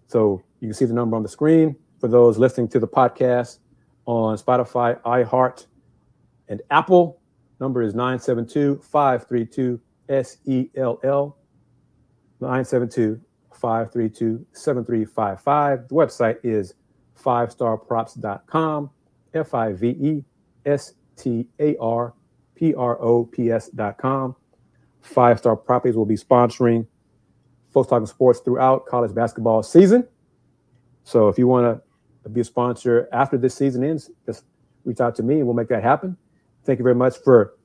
S1: So you can see the number on the screen for those listening to the podcast on Spotify, iHeart, and Apple. Number is 972 532 SELL. 972 532 7355. The website is 5starprops.com. F I V E S T A R P R O P S.com. Five Star Properties will be sponsoring Folks Talking Sports throughout college basketball season. So if you want to be a sponsor after this season ends, just reach out to me and we'll make that happen. Thank you very much for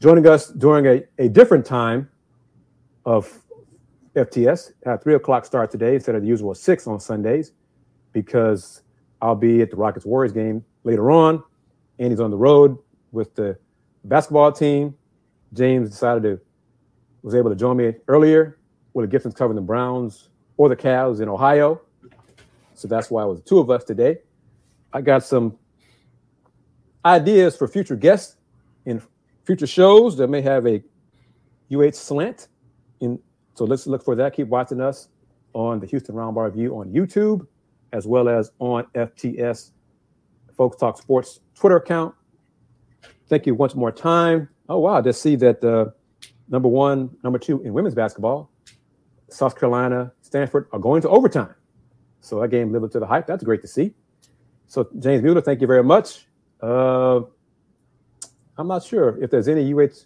S1: joining us during a, a different time of FTS at three o'clock start today instead of the usual six on Sundays because I'll be at the Rockets Warriors game later on. and he's on the road with the basketball team. James decided to was able to join me earlier with the Gibsons covering the Browns or the Cavs in Ohio. So that's why it was two of us today. I got some ideas for future guests in future shows that may have a UH slant. In so let's look for that. Keep watching us on the Houston Roundball Review on YouTube, as well as on FTS Folks Talk Sports Twitter account. Thank you once more time. Oh wow, just see that uh, number one, number two in women's basketball, South Carolina, Stanford are going to overtime. So that game lived up to the hype. That's great to see. So James Mueller, thank you very much. Uh, I'm not sure if there's any UH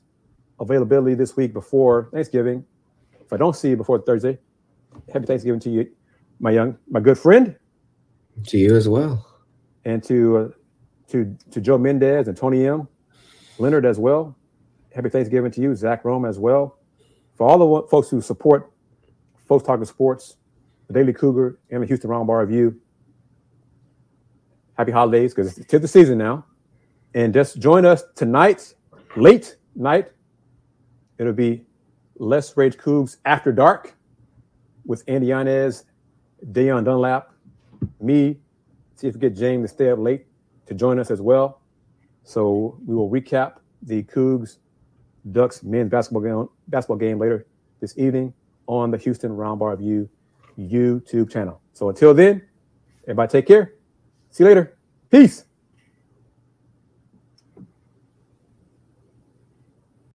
S1: availability this week before Thanksgiving. If I don't see you before Thursday, happy Thanksgiving to you, my young, my good friend,
S2: To you as well.
S1: and to uh, to to Joe Mendez and Tony M, Leonard as well. Happy Thanksgiving to you, Zach Rome as well. For all the folks who support Folks Talking Sports, the Daily Cougar, and the Houston Roundball Review. Happy holidays because it's to the season now. And just join us tonight, late night. It'll be Let's Rage Cougs After Dark with Andy Yanez, Dayon Dunlap, me. See if we get James to stay up late to join us as well. So we will recap the Cougs Ducks men's basketball game, basketball game later this evening on the Houston Roundball Review YouTube channel. So until then, everybody take care. See you later. Peace.